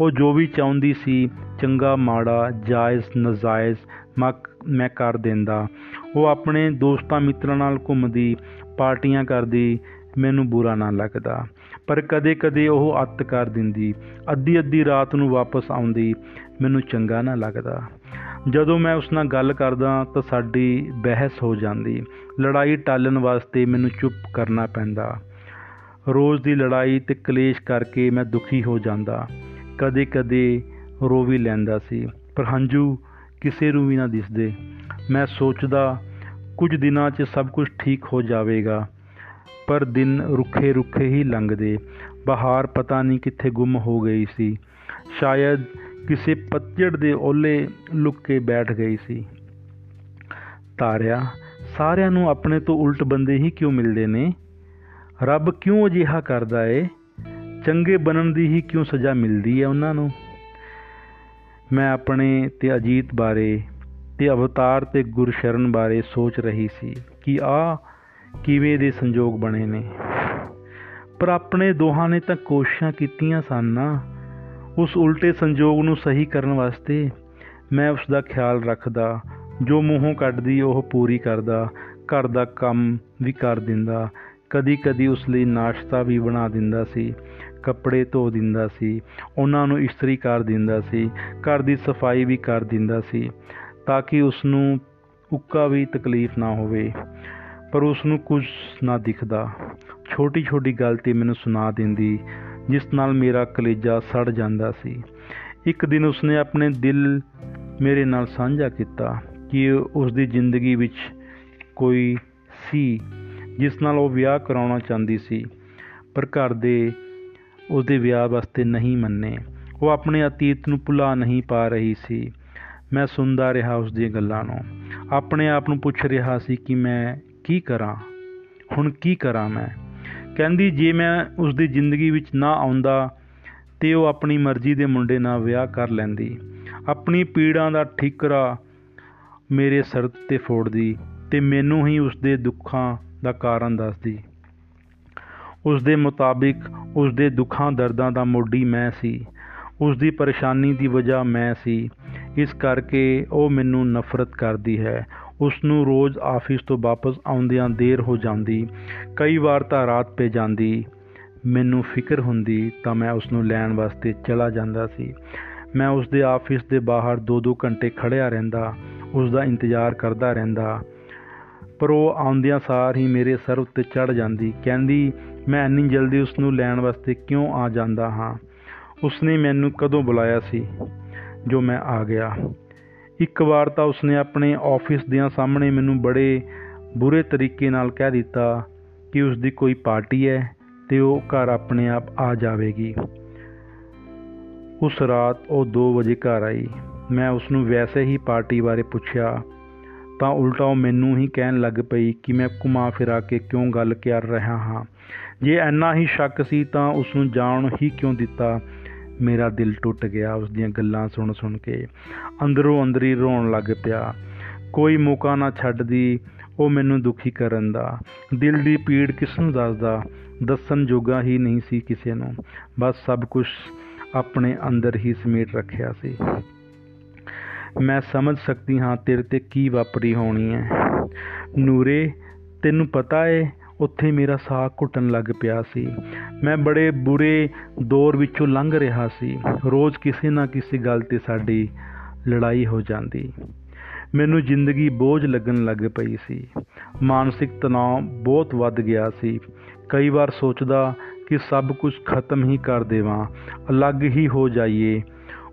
ਉਹ ਜੋ ਵੀ ਚਾਹੁੰਦੀ ਸੀ, ਚੰਗਾ, ਮਾੜਾ, ਜਾਇਜ਼, ਨਜਾਇਜ਼ ਮੈਂ ਕਰ ਦਿੰਦਾ। ਉਹ ਆਪਣੇ ਦੋਸਤਾਂ ਮਿੱਤਰਾਂ ਨਾਲ ਘੁੰਮਦੀ, ਪਾਰਟੀਆਂ ਕਰਦੀ, ਮੈਨੂੰ ਬੁਰਾ ਨਾ ਲੱਗਦਾ। ਪਰ ਕਦੇ-ਕਦੇ ਉਹ ਅੱਤ ਕਰ ਦਿੰਦੀ, ਅੱਧੀ-ਅੱਧੀ ਰਾਤ ਨੂੰ ਵਾਪਸ ਆਉਂਦੀ, ਮੈਨੂੰ ਚੰਗਾ ਨਾ ਲੱਗਦਾ। ਜਦੋਂ ਮੈਂ ਉਸ ਨਾਲ ਗੱਲ ਕਰਦਾ ਤਾਂ ਸਾਡੀ ਬਹਿਸ ਹੋ ਜਾਂਦੀ। ਲੜਾਈ ਟਾਲਣ ਵਾਸਤੇ ਮੈਨੂੰ ਚੁੱਪ ਕਰਨਾ ਪੈਂਦਾ। ਰੋਜ਼ ਦੀ ਲੜਾਈ ਤੇ ਕਲੇਸ਼ ਕਰਕੇ ਮੈਂ ਦੁਖੀ ਹੋ ਜਾਂਦਾ। ਕਦੇ-ਕਦੇ ਰੋ ਵੀ ਲੈਂਦਾ ਸੀ। ਪਰ ਹੰਝੂ ਕਿਸੇ ਨੂੰ ਵੀ ਨਾ ਦਿਸਦੇ। ਮੈਂ ਸੋਚਦਾ, ਕੁਝ ਦਿਨਾਂ 'ਚ ਸਭ ਕੁਝ ਠੀਕ ਹੋ ਜਾਵੇਗਾ। ਪਰ ਦਿਨ ਰੁੱਖੇ ਰੁੱਖੇ ਹੀ ਲੰਘਦੇ। ਬਹਾਰ ਪਤਾ ਨਹੀਂ ਕਿੱਥੇ ਗੁੰਮ ਹੋ ਗਈ ਸੀ। ਸ਼ਾਇਦ ਕਿਸੇ ਪਤਝੜ ਦੇ ਓਲੇ ਲੁੱਕ ਕੇ ਬੈਠ ਗਈ ਸੀ। ਤਾਰਿਆ, ਸਾਰਿਆਂ ਨੂੰ ਆਪਣੇ ਤੋਂ ਉਲਟ ਬੰਦੇ ਹੀ ਕਿਉਂ ਮਿਲਦੇ ਨੇ? ਰੱਬ ਕਿਉਂ ਅਜਿਹਾ ਕਰਦਾ ਏ? ਚੰਗੇ ਬਣਨ ਦੀ ਹੀ ਕਿਉਂ ਸਜ਼ਾ ਮਿਲਦੀ ਹੈ ਉਹਨਾਂ ਨੂੰ? ਮੈਂ ਆਪਣੇ ਤੇ ਅਜੀਤ ਬਾਰੇ ਤੇ ਅਵਤਾਰ ਤੇ ਗੁਰਸ਼ਰਨ ਬਾਰੇ ਸੋਚ ਰਹੀ ਸੀ ਕਿ ਆ ਕਿਵੇਂ ਦੇ ਸੰਜੋਗ ਬਣੇ ਨੇ। ਪਰ ਆਪਣੇ ਦੋਹਾਂ ਨੇ ਤਾਂ ਕੋਸ਼ਿਸ਼ਾਂ ਕੀਤੀਆਂ ਸਨ ਨਾ। ਉਸ ਉਲਟੇ ਸੰਜੋਗ ਨੂੰ ਸਹੀ ਕਰਨ ਵਾਸਤੇ ਮੈਂ ਉਸ ਦਾ ਖਿਆਲ ਰੱਖਦਾ, ਜੋ ਮੂੰਹੋਂ ਕੱਢਦੀ ਉਹ ਪੂਰੀ ਕਰਦਾ, ਘਰ ਦਾ ਕੰਮ ਵੀ ਕਰ ਦਿੰਦਾ ਕਦੀ ਕਦੀ ਉਸ ਲਈ ਨਾਸ਼ਤਾ ਵੀ ਬਣਾ ਦਿੰਦਾ ਸੀ, ਕੱਪੜੇ ਧੋ ਦਿੰਦਾ ਸੀ, ਉਹਨਾਂ ਨੂੰ ਇਸਤਰੀ ਕਰ ਦਿੰਦਾ ਸੀ, ਘਰ ਦੀ ਸਫ਼ਾਈ ਵੀ ਕਰ ਦਿੰਦਾ ਸੀ, ਤਾਂ ਕਿ ਉਸ ਨੂੰ ਉੱਕਾ ਵੀ ਤਕਲੀਫ ਨਾ ਹੋਵੇ, ਪਰ ਉਸ ਨੂੰ ਕੁਝ ਨਾ ਦਿਖਦਾ। ਛੋਟੀ ਛੋਟੀ ਗੱਲ ਤੇ ਮੈਨੂੰ ਸੁਣਾ ਦਿੰਦੀ ਜਿਸ ਨਾਲ ਮੇਰਾ ਕਲੇਜਾ ਸੜ ਜਾਂਦਾ ਸੀ। ਇੱਕ ਦਿਨ ਉਸਨੇ ਆਪਣੇ ਦਿਲ ਮੇਰੇ ਨਾਲ ਸਾਂਝਾ ਕੀਤਾ ਕਿ ਉਸ ਦੀ ਜ਼ਿੰਦਗੀ ਵਿੱਚ ਕੋਈ ਸੀ ਜਿਸ ਨਾਲ ਉਹ ਵਿਆਹ ਕਰਾਉਣਾ ਚਾਹੁੰਦੀ ਸੀ, ਪਰ ਘਰ ਦੇ ਉਸ ਦੇ ਵਿਆਹ ਵਾਸਤੇ ਨਹੀਂ ਮੰਨੇ। ਉਹ ਆਪਣੇ ਅਤੀਤ ਨੂੰ ਭੁਲਾ ਨਹੀਂ ਪਾ ਰਹੀ ਸੀ। ਮੈਂ ਸੁਣਦਾ ਰਿਹਾ ਉਸ ਦੀਆਂ ਗੱਲਾਂ ਨੂੰ। ਆਪਣੇ ਆਪ ਨੂੰ ਪੁੱਛ ਰਿਹਾ ਸੀ ਕਿ ਮੈਂ ਕੀ ਕਰਾਂ? ਹੁਣ ਕੀ ਕਰਾਂ ਮੈਂ? ਕਹਿੰਦੀ, ਜੇ ਮੈਂ ਉਸ ਦੀ ਜ਼ਿੰਦਗੀ ਵਿੱਚ ਨਾ ਆਉਂਦਾ ਤੇ ਉਹ ਆਪਣੀ ਮਰਜ਼ੀ ਦੇ ਮੁੰਡੇ ਨਾਲ ਵਿਆਹ ਕਰ ਲੈਂਦੀ, ਆਪਣੀ ਪੀੜਾਂ ਦਾ ਠਿਕਰਾ ਮੇਰੇ ਸਿਰ ਤੇ ਫੋੜਦੀ ਤੇ ਮੈਨੂੰ ਹੀ ਉਸ ਦੇ ਦੁੱਖਾਂ ਦਾ ਕਾਰਨ ਦੱਸਦੀ। ਉਸ ਦੇ ਮੁਤਾਬਿਕ ਉਸ ਦੇ ਦੁੱਖਾਂ, ਦਰਦਾਂ ਦਾ ਮੋਢੀ ਮੈਂ ਸੀ। ਉਸ ਦੀ ਪਰੇਸ਼ਾਨੀ ਦੀ ਵਜ੍ਹਾ ਮੈਂ ਸੀ। ਇਸ ਕਰਕੇ ਉਹ ਮੈਨੂੰ ਨਫ਼ਰਤ ਕਰਦੀ ਹੈ। ਉਸ ਨੂੰ ਰੋਜ਼ ਆਫਿਸ ਤੋਂ ਵਾਪਸ ਆਉਂਦਿਆਂ ਦੇਰ ਹੋ ਜਾਂਦੀ, ਕਈ ਵਾਰ ਤਾਂ ਰਾਤ ਪੈ ਜਾਂਦੀ। ਮੈਨੂੰ ਫਿਕਰ ਹੁੰਦੀ ਤਾਂ ਮੈਂ ਉਸ ਨੂੰ ਲੈਣ ਵਾਸਤੇ ਚਲਾ ਜਾਂਦਾ ਸੀ। ਮੈਂ ਉਸ ਦੇ ਆਫਿਸ ਦੇ ਬਾਹਰ 2-2 ਘੰਟੇ ਖੜਿਆ ਰਹਿੰਦਾ ਉਸ ਦਾ ਇੰਤਜ਼ਾਰ ਕਰਦਾ ਰਹਿੰਦਾ। ਪਰ ਉਹ ਆਉਂਦਿਆਂ ਸਾਰ ਹੀ ਮੇਰੇ ਸਿਰ ਉੱਤੇ ਚੜ ਜਾਂਦੀ, ਕਹਿੰਦੀ, ਮੈਂ ਇੰਨੀ ਜਲਦੀ ਉਸ ਨੂੰ ਲੈਣ ਵਾਸਤੇ ਕਿਉਂ ਆ ਜਾਂਦਾ ਹਾਂ? ਉਸਨੇ ਮੈਨੂੰ ਕਦੋਂ ਬੁਲਾਇਆ ਸੀ? ਜੋ ਮੈਂ ਆ ਗਿਆ। ਇੱਕ ਵਾਰ ਤਾਂ ਉਸਨੇ ਆਪਣੇ ਆਫਿਸ ਦੀਆਂ ਸਾਹਮਣੇ ਮੈਨੂੰ ਬੜੇ ਬੁਰੇ ਤਰੀਕੇ ਨਾਲ ਕਹਿ ਦਿੱਤਾ ਕਿ ਉਸ ਦੀ ਕੋਈ ਪਾਰਟੀ ਹੈ ਤੇ ਉਹ ਘਰ ਆਪਣੇ ਆਪ ਆ ਜਾਵੇਗੀ। ਉਸ ਰਾਤ ਉਹ 2 ਵਜੇ ਘਰ ਆਈ। ਮੈਂ ਉਸ ਨੂੰ ਵੈਸੇ ਹੀ ਪਾਰਟੀ ਬਾਰੇ ਪੁੱਛਿਆ, ਤਾਂ ਉਲਟਾ ਉਹ ਮੈਨੂੰ ਹੀ ਕਹਿਣ ਲੱਗ ਪਈ ਕਿ ਮੈਂ ਘੁਮਾ ਫਿਰਾ ਕੇ ਕਿਉਂ ਗੱਲ ਕਰ ਰਿਹਾ ਹਾਂ। ਜੇ ਐਨਾ ਹੀ ਸ਼ੱਕ ਸੀ ਤਾਂ ਉਸ ਨੂੰ ਜਾਣ ਹੀ ਕਿਉਂ ਦਿੱਤਾ? ਮੇਰਾ ਦਿਲ ਟੁੱਟ ਗਿਆ ਉਸ ਦੀਆਂ ਗੱਲਾਂ ਸੁਣ ਸੁਣ ਕੇ। ਅੰਦਰੋਂ ਅੰਦਰੀ ਰੋਣ ਲੱਗ ਪਿਆ। ਕੋਈ ਮੌਕਾ ਨਾ ਛੱਡਦੀ, ਉਹ ਮੈਨੂੰ ਦੁਖੀ ਕਰਨ ਦਾ। ਦਿਲ ਦੀ ਪੀੜ ਕਿਸ ਨੂੰ ਦੱਸਦਾ? ਦੱਸਣ ਜੋਗਾ ਹੀ ਨਹੀਂ ਸੀ ਕਿਸੇ ਨੂੰ। ਬਸ ਸਭ ਕੁਝ ਆਪਣੇ ਅੰਦਰ ਹੀ ਸਮੇਟ ਰੱਖਿਆ ਸੀ। ਮੈਂ ਸਮਝ ਸਕਦੀ ਹਾਂ ਤੇਰੇ ਤੇ ਕੀ ਵਾਪਰੀ ਹੋਣੀ ਹੈ। ਨੂਰੇ, ਤੈਨੂੰ ਪਤਾ ਏ ਉੱਥੇ ਮੇਰਾ ਸਾਹ ਘੁੱਟਣ ਲੱਗ ਪਿਆ ਸੀ। ਮੈਂ ਬੜੇ ਬੁਰੇ ਦੌਰ ਵਿੱਚੋਂ ਲੰਘ ਰਿਹਾ ਸੀ। ਰੋਜ਼ ਕਿਸੇ ਨਾ ਕਿਸੇ ਗੱਲ ਤੇ ਸਾਡੀ ਲੜਾਈ ਹੋ ਜਾਂਦੀ। ਮੈਨੂੰ ਜ਼ਿੰਦਗੀ ਬੋਝ ਲੱਗਣ ਲੱਗ ਪਈ ਸੀ। ਮਾਨਸਿਕ ਤਣਾਅ ਬਹੁਤ ਵੱਧ ਗਿਆ ਸੀ। ਕਈ ਵਾਰ ਸੋਚਦਾ ਕਿ ਸਭ ਕੁਝ ਖਤਮ ਹੀ ਕਰ ਦੇਵਾਂ, ਅਲੱਗ ਹੀ ਹੋ ਜਾਈਏ।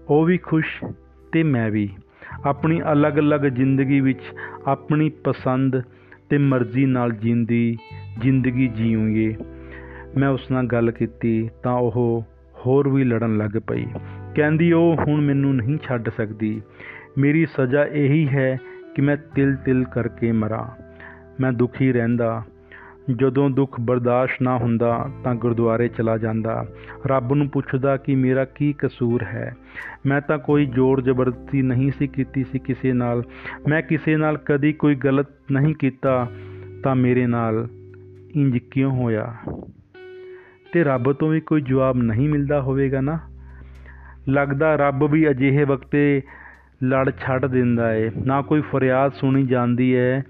ਉਹ ਵੀ ਖੁਸ਼ ਤੇ ਮੈਂ ਵੀ। ਆਪਣੀ ਅਲੱਗ-ਅਲੱਗ ਜ਼ਿੰਦਗੀ ਵਿੱਚ ਆਪਣੀ ਪਸੰਦ ਤੇ ਮਰਜ਼ੀ ਨਾਲ ਜਿੰਦੀ ਜ਼ਿੰਦਗੀ ਜੀਵਾਂਗੇ ਮੈਂ ਉਸ ਨਾਲ ਗੱਲ ਕੀਤੀ ਤਾਂ ਉਹ ਹੋਰ ਵੀ ਲੜਨ ਲੱਗ ਪਈ। ਕਹਿੰਦੀ, ਉਹ ਹੁਣ ਮੈਨੂੰ ਨਹੀਂ ਛੱਡ ਸਕਦੀ। ਮੇਰੀ ਸਜ਼ਾ ਇਹੀ ਹੈ ਕਿ ਮੈਂ ਤਿਲ ਤਿਲ ਕਰਕੇ ਮਰਾਂ। ਮੈਂ ਦੁਖੀ ਰਹਿੰਦਾ। ਜਦੋਂ ਦੁੱਖ ਬਰਦਾਸ਼ਤ ਨਾ ਹੁੰਦਾ ਤਾਂ ਗੁਰਦੁਆਰੇ ਚਲਾ ਜਾਂਦਾ। ਰੱਬ ਨੂੰ ਪੁੱਛਦਾ ਕਿ ਮੇਰਾ ਕੀ ਕਸੂਰ ਹੈ। ਮੈਂ ਤਾਂ ਕੋਈ ਜੋਰ ਜ਼ਬਰਦਸਤੀ ਨਹੀਂ ਸੀ ਕੀਤੀ ਸੀ ਕਿਸੇ ਨਾਲ। ਮੈਂ ਕਿਸੇ ਨਾਲ ਕਦੀ ਕੋਈ ਗਲਤ ਨਹੀਂ ਕੀਤਾ ਤਾਂ ਮੇਰੇ ਨਾਲ ਇੰਜ ਕਿਉਂ ਹੋਇਆ। ਤੇ ਰੱਬ ਤੋਂ ਵੀ ਕੋਈ ਜਵਾਬ ਨਹੀਂ ਮਿਲਦਾ ਹੋਵੇਗਾ ਨਾ। ਲੱਗਦਾ ਰੱਬ ਵੀ ਅਜਿਹੇ ਵਕਤੇ ਲੜ ਛੱਡ ਦਿੰਦਾ ਏ। ਨਾ ਕੋਈ ਫਰਿਆਦ ਸੁਣੀ ਜਾਂਦੀ ਹੈ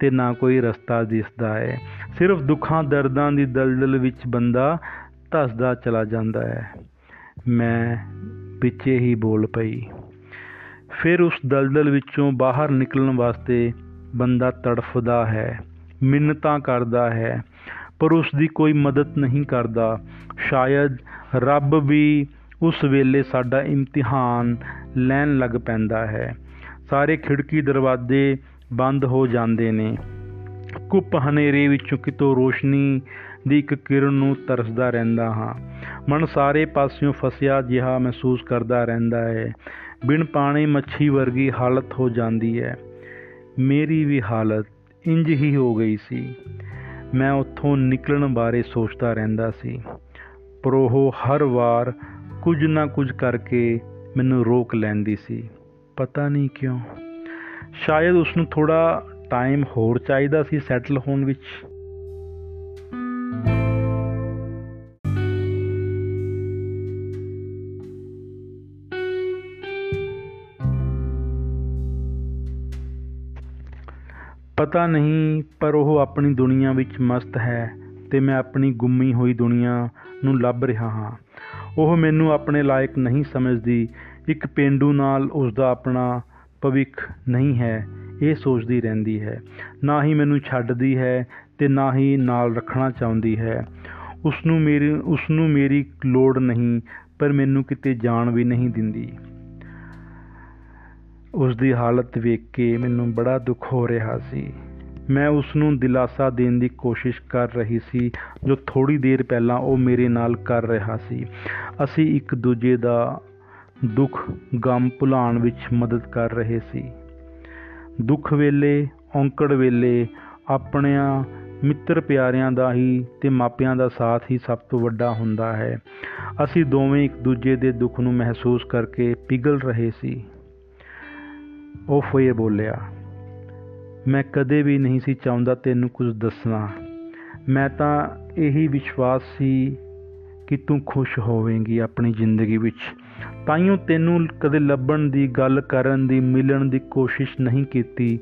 ਤੇ ਨਾ ਕੋਈ ਰਸਤਾ ਦਿਸਦਾ ਹੈ ਸਿਰਫ ਦੁੱਖਾਂ, ਦਰਦਾਂ ਦੀ ਦਲਦਲ ਵਿੱਚ ਬੰਦਾ ਧਸਦਾ ਚਲਾ ਜਾਂਦਾ ਹੈ ਮੈਂ ਪਿੱਛੇ ਹੀ ਬੋਲ ਪਈ। ਫਿਰ ਉਸ ਦਲਦਲ ਵਿੱਚੋਂ ਬਾਹਰ ਨਿਕਲਣ ਵਾਸਤੇ ਬੰਦਾ ਤੜਫਦਾ ਹੈ। ਮਿੰਨਤਾਂ ਕਰਦਾ ਹੈ, ਪਰ ਉਸ ਦੀ ਕੋਈ ਮਦਦ ਨਹੀਂ ਕਰਦਾ। ਸ਼ਾਇਦ ਰੱਬ ਵੀ ਉਸ ਵੇਲੇ ਸਾਡਾ ਇਮਤਿਹਾਨ ਲੈਣ ਲੱਗ ਪੈਂਦਾ ਹੈ। ਸਾਰੇ ਖਿੜਕੀ ਦਰਵਾਜ਼ੇ ਬੰਦ ਹੋ ਜਾਂਦੇ ਨੇ। ਕੁੱਪ ਹਨੇਰੇ ਵਿੱਚੋਂ ਕਿਤੋਂ ਰੋਸ਼ਨੀ ਦੀ ਇੱਕ ਕਿਰਨ ਨੂੰ ਤਰਸਦਾ ਰਹਿੰਦਾ ਹਾਂ। ਮਨ ਸਾਰੇ ਪਾਸਿਓਂ ਫਸਿਆ ਜਿਹਾ ਮਹਿਸੂਸ ਕਰਦਾ ਰਹਿੰਦਾ ਹੈ। ਬਿਨ ਪਾਣੀ ਮੱਛੀ ਵਰਗੀ ਹਾਲਤ ਹੋ ਜਾਂਦੀ ਹੈ। ਮੇਰੀ ਵੀ ਹਾਲਤ ਇੰਜ ਹੀ ਹੋ ਗਈ ਸੀ। ਮੈਂ ਉੱਥੋਂ ਨਿਕਲਣ ਬਾਰੇ ਸੋਚਦਾ ਰਹਿੰਦਾ ਸੀ, ਪਰ ਉਹ ਹਰ ਵਾਰ ਕੁਝ ਨਾ ਕੁਝ ਕਰਕੇ ਮੈਨੂੰ ਰੋਕ ਲੈਂਦੀ ਸੀ। ਪਤਾ ਨਹੀਂ ਕਿਉਂ, ਸ਼ਾਇਦ ਉਸ ਨੂੰ ਥੋੜਾ ਟਾਈਮ ਹੋਰ ਚਾਹੀਦਾ ਸੀ ਸੈਟਲ ਹੋਣ ਵਿੱਚ। ਪਤਾ ਨਹੀਂ, ਪਰ ਉਹ ਆਪਣੀ ਦੁਨੀਆ ਵਿੱਚ ਮਸਤ ਹੈ ਤੇ ਮੈਂ ਆਪਣੀ ਗੁੰਮੀ ਹੋਈ ਦੁਨੀਆ ਨੂੰ ਲੱਭ ਰਿਹਾ ਹਾਂ। ਉਹ ਮੈਨੂੰ ਆਪਣੇ ਲਾਇਕ ਨਹੀਂ ਸਮਝਦੀ। ਇੱਕ ਪੇਂਡੂ ਨਾਲ ਉਸ ਦਾ ਆਪਣਾ ਭਵਿੱਖ ਨਹੀਂ ਹੈ, ਇਹ ਸੋਚਦੀ ਰਹਿੰਦੀ ਹੈ। ਨਾ ਹੀ ਮੈਨੂੰ ਛੱਡਦੀ ਹੈ ਤੇ ਨਾ ਹੀ ਨਾਲ ਰੱਖਣਾ ਚਾਹੁੰਦੀ ਹੈ। ਉਸ ਨੂੰ ਮੇਰੀ ਉਸ ਨੂੰ ਮੇਰੀ ਲੋੜ ਨਹੀਂ, ਪਰ ਮੈਨੂੰ ਕਿਤੇ ਜਾਣ ਵੀ ਨਹੀਂ ਦਿੰਦੀ। ਉਸ ਦੀ ਹਾਲਤ ਵੇਖ ਕੇ ਮੈਨੂੰ ਬੜਾ ਦੁੱਖ ਹੋ ਰਿਹਾ ਸੀ। ਮੈਂ ਉਸ ਨੂੰ ਦਿਲਾਸਾ ਦੇਣ ਦੀ ਕੋਸ਼ਿਸ਼ ਕਰ ਰਹੀ ਸੀ, ਜੋ ਥੋੜੀ ਦੇਰ ਪਹਿਲਾਂ ਉਹ ਮੇਰੇ ਨਾਲ ਕਰ ਰਿਹਾ ਸੀ। ਅਸੀਂ ਇੱਕ ਦੂਜੇ ਦਾ ਦੁੱਖ ਗਮ ਭੁਲਾਉਣ ਵਿੱਚ ਮਦਦ ਕਰ ਰਹੇ ਸੀ। ਦੁੱਖ ਵੇਲੇ, ਔਂਕੜ ਵੇਲੇ ਆਪਣਿਆਂ ਮਿੱਤਰ ਪਿਆਰਿਆਂ ਦਾ ਹੀ ਤੇ ਮਾਪਿਆਂ ਦਾ ਸਾਥ ਹੀ ਸਭ ਤੋਂ ਵੱਡਾ ਹੁੰਦਾ ਹੈ। ਅਸੀਂ ਦੋਵੇਂ ਇੱਕ ਦੂਜੇ ਦੇ ਦੁੱਖ ਨੂੰ ਮਹਿਸੂਸ ਕਰਕੇ ਪਿਘਲ ਰਹੇ ਸੀ। ਉਹ ਫੇਰ ਬੋਲਿਆ, ਮੈਂ ਕਦੇ ਵੀ ਨਹੀਂ ਸੀ ਚਾਹੁੰਦਾ ਤੈਨੂੰ ਕੁਝ ਦੱਸਣਾ। ਮੈਂ ਤਾਂ ਇਹੀ ਵਿਸ਼ਵਾਸ ਸੀ ਕਿ ਤੂੰ ਖੁਸ਼ ਹੋਵੇਂਗੀ ਆਪਣੀ ਜ਼ਿੰਦਗੀ ਵਿੱਚ। ਤਾਈਓ ਤੈਨੂੰ ਕਦੇ ਲੱਭਣ ਦੀ, ਗੱਲ ਕਰਨ ਦੀ, ਮਿਲਣ ਦੀ ਕੋਸ਼ਿਸ਼ ਨਹੀਂ ਕੀਤੀ।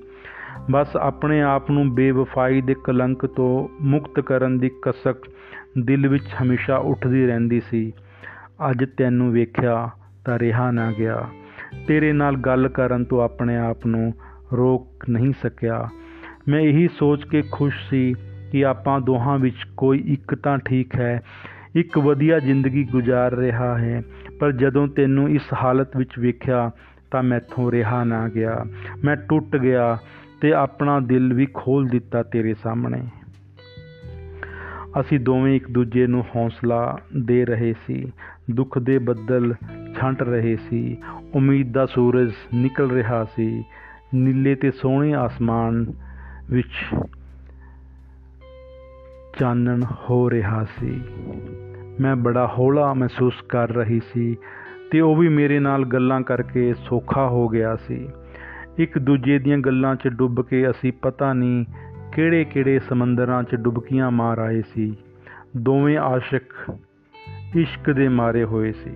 ਬਸ ਆਪਣੇ ਆਪ ਨੂੰ ਬੇਵਫਾਈ ਦੇ ਕਲੰਕ ਤੋਂ ਮੁਕਤ ਕਰਨ ਦੀ ਕਸਕ ਦਿਲ ਵਿੱਚ ਹਮੇਸ਼ਾ ਉੱਠਦੀ ਰਹਿੰਦੀ ਸੀ। ਅੱਜ ਤੈਨੂੰ ਵੇਖਿਆ ਤਾਂ ਰਿਹਾ ਨਾ ਗਿਆ। ਤੇਰੇ ਨਾਲ ਗੱਲ ਕਰਨ ਤੋਂ ਆਪਣੇ ਆਪ ਨੂੰ ਰੋਕ ਨਹੀਂ ਸਕਿਆ। ਮੈਂ ਇਹੀ ਸੋਚ ਕੇ ਖੁਸ਼ ਸੀ ਕਿ ਆਪਾਂ ਦੋਹਾਂ ਵਿੱਚ ਕੋਈ ਇੱਕ ਤਾਂ ਠੀਕ ਹੈ, ਇੱਕ ਵਧੀਆ ਜ਼ਿੰਦਗੀ ਗੁਜ਼ਾਰ ਰਿਹਾ ਹੈ। ਪਰ ਜਦੋਂ ਤੈਨੂੰ ਇਸ ਹਾਲਤ ਵਿੱਚ ਵੇਖਿਆ ਤਾਂ ਮੈਥੋਂ ਰਿਹਾ ਨਾ ਗਿਆ। ਮੈਂ ਟੁੱਟ ਗਿਆ ਤੇ ਆਪਣਾ ਦਿਲ ਵੀ ਖੋਲ ਦਿੱਤਾ ਤੇਰੇ ਸਾਹਮਣੇ। ਅਸੀਂ ਦੋਵੇਂ ਇੱਕ ਦੂਜੇ ਨੂੰ ਹੌਸਲਾ ਦੇ ਰਹੇ ਸੀ। ਦੁੱਖ ਦੇ ਬੱਦਲ ਛੰਟ ਰਹੇ ਸੀ, ਉਮੀਦ ਦਾ ਸੂਰਜ ਨਿਕਲ ਰਿਹਾ ਸੀ, ਨੀਲੇ ਤੇ ਸੋਹਣੇ ਆਸਮਾਨ ਵਿੱਚ ਚਾਨਣ ਹੋ ਰਿਹਾ ਸੀ। ਮੈਂ ਬੜਾ ਹੌਲਾ ਮਹਿਸੂਸ ਕਰ ਰਹੀ ਸੀ ਤੇ ਉਹ ਵੀ ਮੇਰੇ ਨਾਲ ਗੱਲਾਂ ਕਰਕੇ ਸੌਖਾ ਹੋ ਗਿਆ ਸੀ। ਇੱਕ ਦੂਜੇ ਦੀਆਂ ਗੱਲਾਂ 'ਚ ਡੁੱਬ ਕੇ ਅਸੀਂ ਪਤਾ ਨਹੀਂ ਕਿਹੜੇ-ਕਿਹੜੇ ਸਮੁੰਦਰਾਂ 'ਚ ਡੁਬਕੀਆਂ ਮਾਰ ਆਏ ਸੀ। ਦੋਵੇਂ ਆਸ਼ਿਕ ਇਸ਼ਕ ਦੇ ਮਾਰੇ ਹੋਏ ਸੀ।